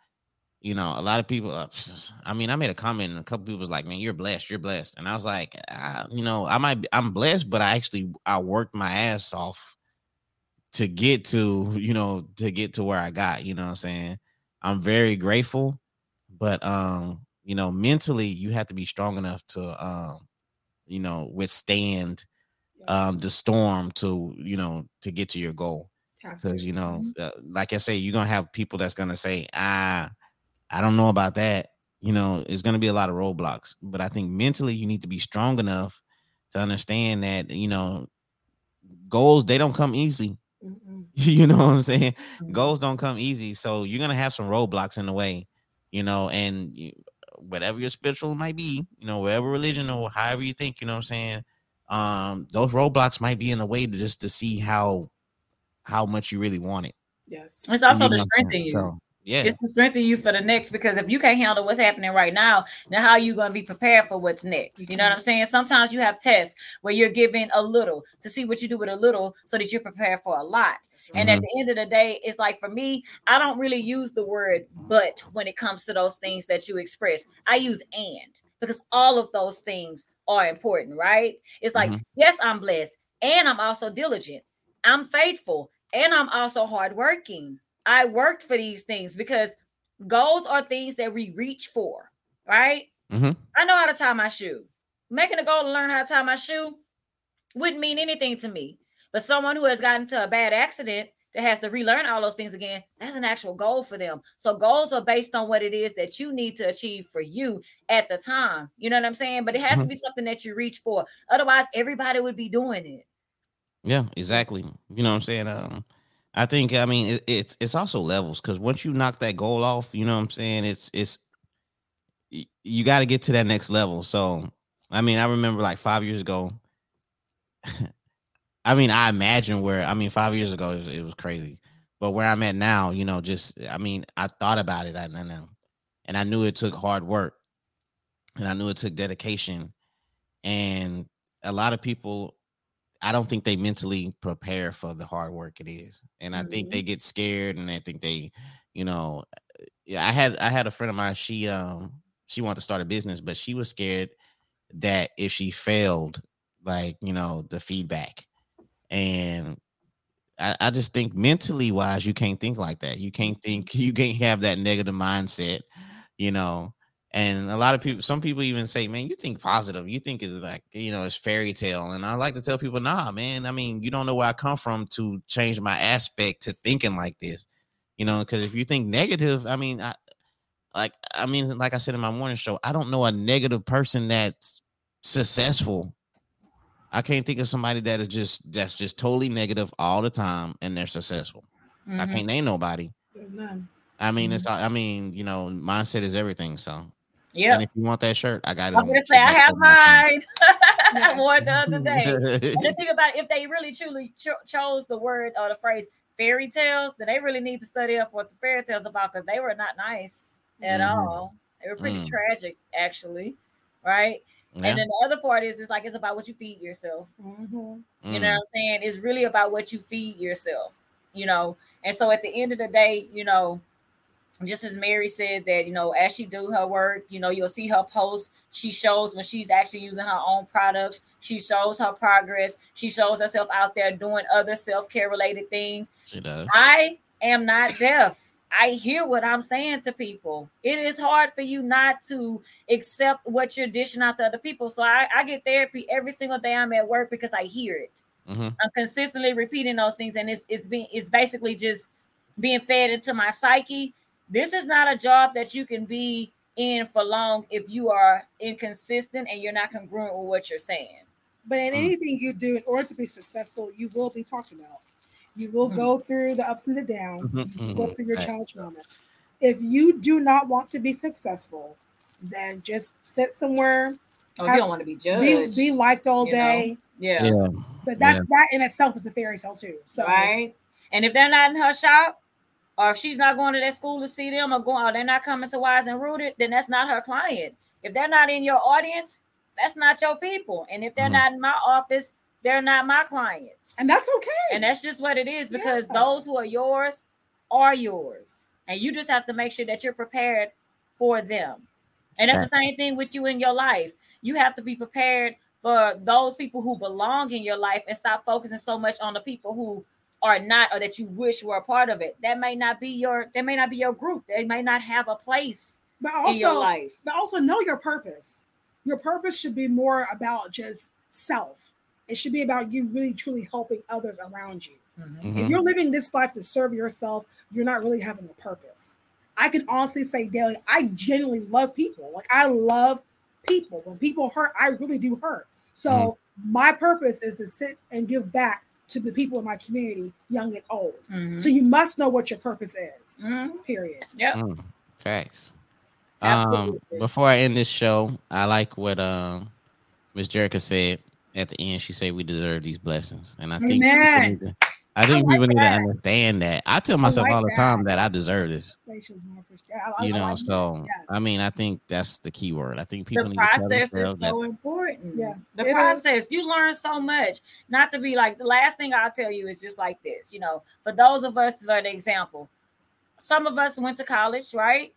you know, a lot of people. Uh, I mean, I made a comment, and a couple people was like, "Man, you're blessed. You're blessed." And I was like, I, you know, I might, be, I'm blessed, but I actually I worked my ass off to get to, you know, to get to where I got. You know what I'm saying? I'm very grateful, but um, you know, mentally, you have to be strong enough to, um, you know, withstand um the storm to, you know, to get to your goal because you know Mhm. uh, like i say you're gonna have people that's gonna say ah i don't know about that you know it's gonna be a lot of roadblocks but i think mentally you need to be strong enough to understand that you know goals they don't come easy Mm-mm. you know what i'm saying Mhm. goals don't come easy so you're gonna have some roadblocks in the way you know and you, whatever your spiritual might be you know whatever religion or however you think you know what i'm saying um those roadblocks might be in the way to just to see how how much you really want it Yes. It's also you to know what I'm strengthen you. so yeah It's to strengthen you for the next because if you can't handle what's happening right now, then how are you going to be prepared for what's next? You know what I'm saying? Sometimes you have tests where you're giving a little to see what you do with a little so that you're prepared for a lot. That's And at the end of the day, it's like for me, I don't really use the word but when it comes to those things that you express. I use and because all of those things are important, right? It's like, Mhm. yes, I'm blessed and I'm also diligent. I'm faithful and I'm also hardworking. I worked for these things because goals are things that we reach for, right? Mhm. I know how to tie my shoe. Making a goal to learn how to tie my shoe wouldn't mean anything to me. But someone who has gotten into a bad accident that has to relearn all those things again, that's an actual goal for them. So goals are based on what it is that you need to achieve for you at the time. You know what I'm saying? But it has to be something that you reach for. Otherwise, everybody would be doing it. Yeah, exactly. You know what I'm saying? Um, I think I mean it, it's it's also levels because once you knock that goal off, you know what I'm saying? It's it's you got to get to that next level. So I mean, I remember like five years ago. I mean, I imagine where I mean five years ago it was, it was crazy, but where I'm at now, you know, just I mean, I thought about it, I know, and I knew it took hard work, and I knew it took dedication, and a lot of people I don't think they mentally prepare for the hard work it is. And I think Mhm. they get scared and I think they, you know, yeah, I had I had a friend of mine, she um she wanted to start a business, but she was scared that if she failed, like, you know, the feedback. And I, I just think mentally wise, you can't think like that. You can't think you can't have that negative mindset, you know. And a lot of people, some people even say, "Man, you think positive. You think it's like you know, it's fairy tale." And I like to tell people, "Nah, man. I mean, you don't know where I come from to change my aspect to thinking like this, you know. Because if you think negative, I mean, I like, I mean, like I said in my morning show, I don't know a negative person that's successful. I can't think of somebody that is just that's just totally negative all the time and they're successful. I Mhm. can't name nobody. There's none. I mean, it's I mean, you know, mindset is everything. So, Yep. and if you want that shirt, I got it. I'm gonna say I have mine. I wore it the other day. And the thing about it, if they really truly cho- chose the word or the phrase fairy tales, then they really need to study up what the fairy tales about because they were not nice at Mhm. all. They were pretty Mm. tragic, actually, right? yeah. And then the other part is it's like it's about what you feed yourself. Mhm. You know Mm. what I'm saying? It's really about what you feed yourself, you know. And so at the end of the day, you know, just as Mary said that, you know, as she do her work, you know, you'll see her post. She shows when she's actually using her own products. She shows her progress. She shows herself out there doing other self-care related things. she does. I am not deaf. I hear what I'm saying to people. It is hard for you not to accept what you're dishing out to other people. So I, I get therapy every single day I'm at work because I hear it. Mhm. I'm consistently repeating those things, and it's it's being it's basically just being fed into my psyche. This is not a job that you can be in for long if you are inconsistent and you're not congruent with what you're saying. But in Mm. anything you do, in order to be successful, you will be talked about. You will go through the ups and the downs. Mhm, You go mhm. through your challenge moments. If you do not want to be successful, then just sit somewhere, Oh, Have- you don't want to be be, judged. be liked all day. yeah. Yeah. But that's that in itself is a fairy tale too. So right? And if they're not in her shop, or if she's not going to that school to see them, or going, or they're not coming to Wise and Rooted, then that's not her client. If they're not in your audience, that's not your people. And if they're Mhm. not in my office, they're not my clients. And that's okay. And that's just what it is because Yeah. those who are yours are yours. And you just have to make sure that you're prepared for them. And that's the same thing with you in your life. You have to be prepared for those people who belong in your life and stop focusing so much on the people who are not or that you wish were a part of it. That may not be your that may not be your group. They may not have a place but in your also, life. but also know your purpose. Your purpose should be more about just self. It should be about you really truly helping others around you. If Mhm. you're living this life to serve yourself, you're not really having a purpose. I can honestly say daily, I genuinely love people. Like I love people. When people hurt, I really do hurt. So Mm-hmm. my purpose is to sit and give back to the people in my community, young and old. Mhm. So you must know what your purpose is. Mhm. Period. Yep. Mm, facts. Um, Absolutely. before I end this show, I like what um Miss Jerica said at the end. She said we deserve these blessings, and I think people Amen. need to, I think like people need to understand that. I tell myself like all the that. time that I deserve this. Gracious, my first- yeah, I- I You know, so Yes. I mean, I think that's the key word. I think people the need to tell process is themselves that. so important. Yeah, the it is. process. You learn so much. Not to be like the last thing I'll tell you is just like this. You know, for those of us, for the example, some of us went to college, right?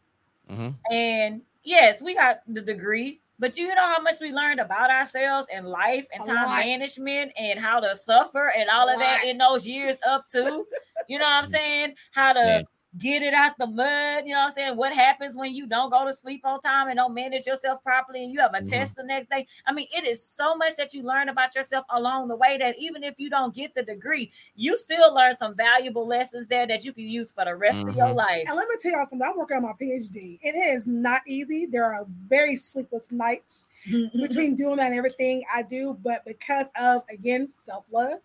Mhm. And yes, we got the degree, but you know how much we learned about ourselves and life and A time lot. management and how to suffer and all A of that in those years up to, you know what I'm saying? How to Yeah. Get it out the mud, you know what I'm saying? What happens when you don't go to sleep on time and don't manage yourself properly and you have a Mhm. test the next day? I mean, it is so much that you learn about yourself along the way that even if you don't get the degree, you still learn some valuable lessons there that you can use for the rest of your Mhm. life. And let me tell y'all something. I'm working on my PhD. It is not easy. There are very sleepless nights between doing that and everything I do, but because of again self love,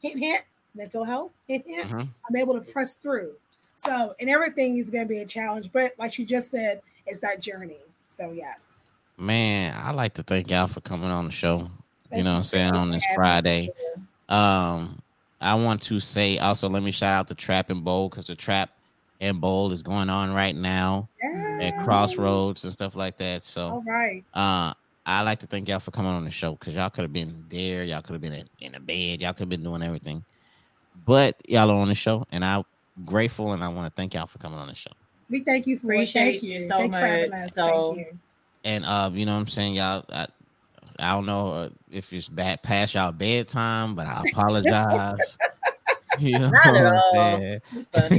hint hint, mental health, hint hint, Mhm. I'm able to press through. So, and everything is going to be a challenge, but like she just said, it's that journey. So, yes. Man, I like to thank y'all for coming on the show. you know what you I'm saying on this. Friday. Um, I want to say also let me shout out the Trap and Bowl because the Trap and Bowl is going on right now at Crossroads and stuff like that. So right. uh I like to thank y'all for coming on the show because y'all could have been there, y'all could have been in, in a bed, y'all could have been doing everything. But y'all are on the show, and I'm grateful and I want to thank y'all for coming on the show. We thank you for Appreciate it. Thank you you. so Thanks for having much. us. So- Thank you. And uh, you know what I'm saying, y'all. I, I don't know uh, if it's bad past y'all bedtime, but I apologize. you know Not at all. but,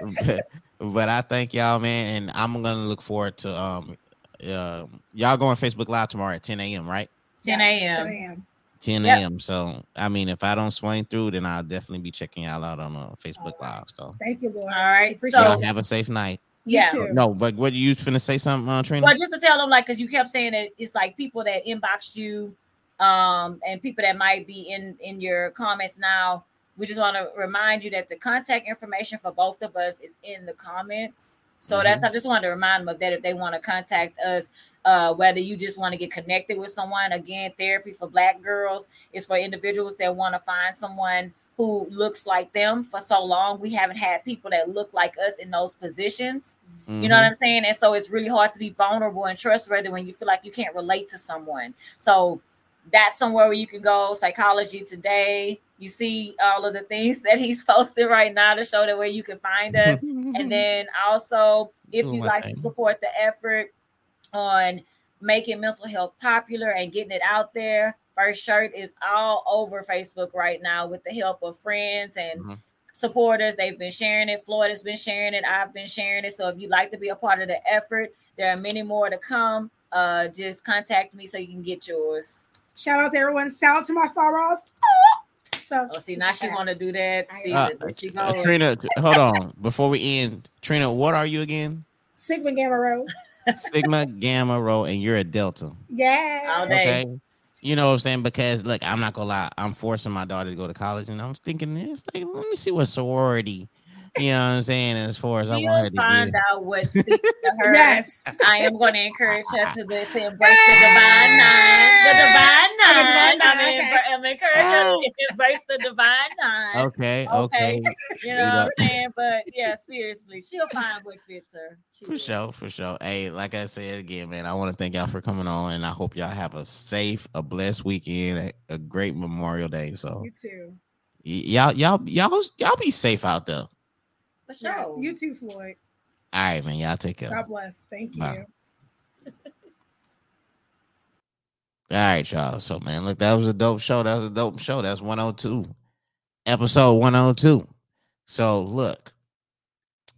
but I thank y'all, man, and I'm gonna look forward to um, uh, y'all going Facebook Live tomorrow at 10 a.m. Right? 10 Yes, a.m. 10 a.m. 10 Yep. a.m. So I mean, if I don't swing through, then I'll definitely be checking y'all out on uh, Facebook Live. So Thank you, Lord. All right, Appreciate so- y'all have a safe night. Yeah. too. No, but what you was finna say something, uh, Trina? Well, just to tell them, like, because you kept saying that it's like people that inboxed you, um, and people that might be in in your comments now. We just want to remind you that the contact information for both of us is in the comments. So that's I just wanted to remind them of that if they want to contact us, uh, whether you just want to get connected with someone. Again, therapy for Black girls is for individuals that want to find someone who looks like them. For so long, we haven't had people that look like us in those positions. You know what I'm saying? And so it's really hard to be vulnerable and trustworthy when you feel like you can't relate to someone. So that's somewhere where you can go. Psychology Today. You see all of the things that he's posting right now to show that where you can find us. and then also, if you'd like to support the effort on making mental health popular and getting it out there, First Shirt is all over Facebook right now with the help of friends and Mhm. supporters. They've been sharing it. Florida's been sharing it. I've been sharing it. So if you'd like to be a part of the effort, there are many more to come. Uh, just contact me so you can get yours. Shout out to everyone. Shout out to my sorors. So, Oh, see, now she want to do that. See, Uh, she uh. Trina, hold on. Before we end, Trina, what are you again? Sigma Gamma Rho. Sigma, Gamma, Rho, and you're a Delta. Yeah. Okay. You know what I'm saying? Because look, I'm not gonna lie, I'm forcing my daughter to go to college, and I'm thinking this. Like, let me see what sorority you know what I'm saying? As far as I She'll want her to find get. out what speaks to her. Yes. I am going to encourage her to, the, to embrace the divine nine. The divine oh, nine. I'm, nine, em- okay. I'm encouraging her to oh. embrace the divine nine. Okay, Okay. okay. You know what I'm saying? But yeah, seriously, she'll find what fits her. She For will. sure, for sure. Hey, like I said again, man, I want to thank y'all for coming on, and I hope y'all have a safe, a blessed weekend, a, a great Memorial Day. So You too. y- y'all, y'all, y'all, y'all be safe out there. All For Yes, you too, Floyd. All right, man. Y'all take care. God bless. Thank you. Bye. All right, y'all. So, man, look, that was a dope show. That was a dope show. That's 102, episode 102. So, look,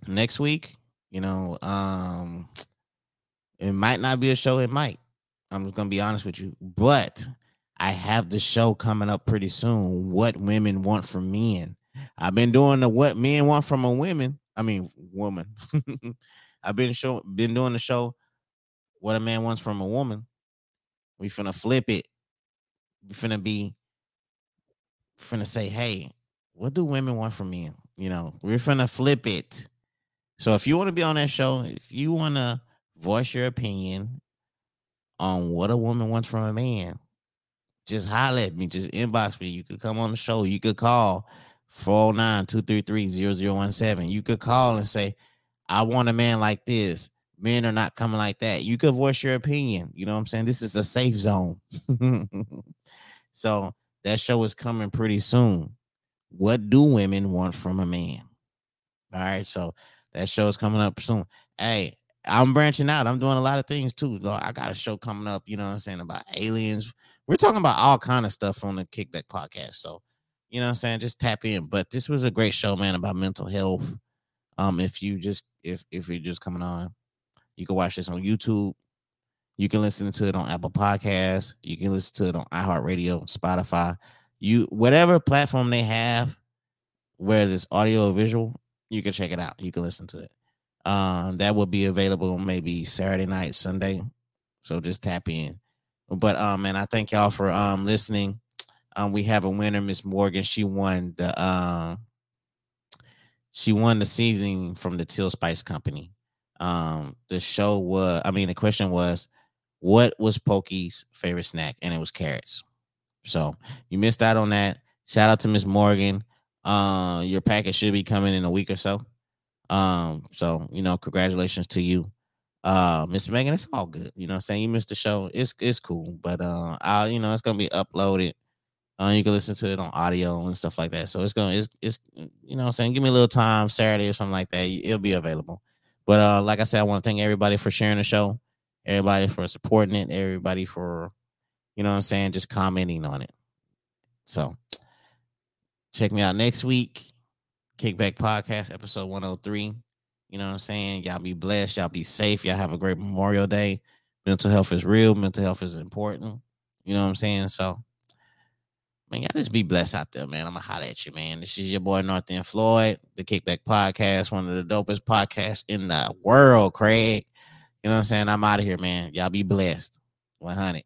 next week, you know, um, it might not be a show. It might. I'm just gonna be honest with you, but I have the show coming up pretty soon. What women want from men. I've been doing the what men want from a woman. I mean, woman. I've been show been doing the show. What a man wants from a woman. We finna flip it. We finna be finna say, hey, what do women want from men? You know, we're finna flip it. So if you want to be on that show, if you want to voice your opinion on what a woman wants from a man, just holler at me, just inbox me. You could come on the show. You could call 409-233-0017. You could call and say, I want a man like this. Men are not coming like that. You could voice your opinion. You know what I'm saying? This is a safe zone. so that show is coming pretty soon. What do women want from a man? All right. So that show is coming up soon. Hey, I'm branching out. I'm doing a lot of things too. I got a show coming up, you know what I'm saying, about aliens. We're talking about all kind of stuff on the Kickback podcast. So, you know what I'm saying? Just tap in. But this was a great show, man, about mental health. Um, if you just if if you're just coming on, you can watch this on YouTube. You can listen to it on Apple Podcasts. You can listen to it on iHeartRadio, Spotify. You whatever platform they have where there's audio visual, you can check it out. You can listen to it. Um, that will be available maybe Saturday night, Sunday. So just tap in. But um, and I thank y'all for um listening. Um, we have a winner, Miss Morgan. She won the um she won the seasoning from the Till Spice Company. Um, the show was, I mean, the question was, what was Pokey's favorite snack? And it was carrots. So you missed out on that. Shout out to Miss Morgan. Uh, your package should be coming in a week or so. Um, so you know, congratulations to you. Uh, Miss Megan, it's all good. You know I'm saying? You missed the show. It's it's cool, but uh I'll you know it's gonna be uploaded. Uh, you can listen to it on audio and stuff like that. So it's gonna it's it's you know I'm saying, give me a little time, Saturday or something like that. It'll be available. But uh, like I said, I want to thank everybody for sharing the show, everybody for supporting it, everybody for, you know what I'm saying, just commenting on it. So check me out next week. Kickback Podcast, episode 103. You know what I'm saying? Y'all be blessed. Y'all be safe. Y'all have a great Memorial Day. Mental health is real. Mental health is important. You know what I'm saying? So, man, y'all just be blessed out there, man. I'm to holler at you, man. This is your boy, North End Floyd, the Kickback Podcast, one of the dopest podcasts in the world, Craig. You know what I'm saying? I'm out of here, man. Y'all be blessed. 100.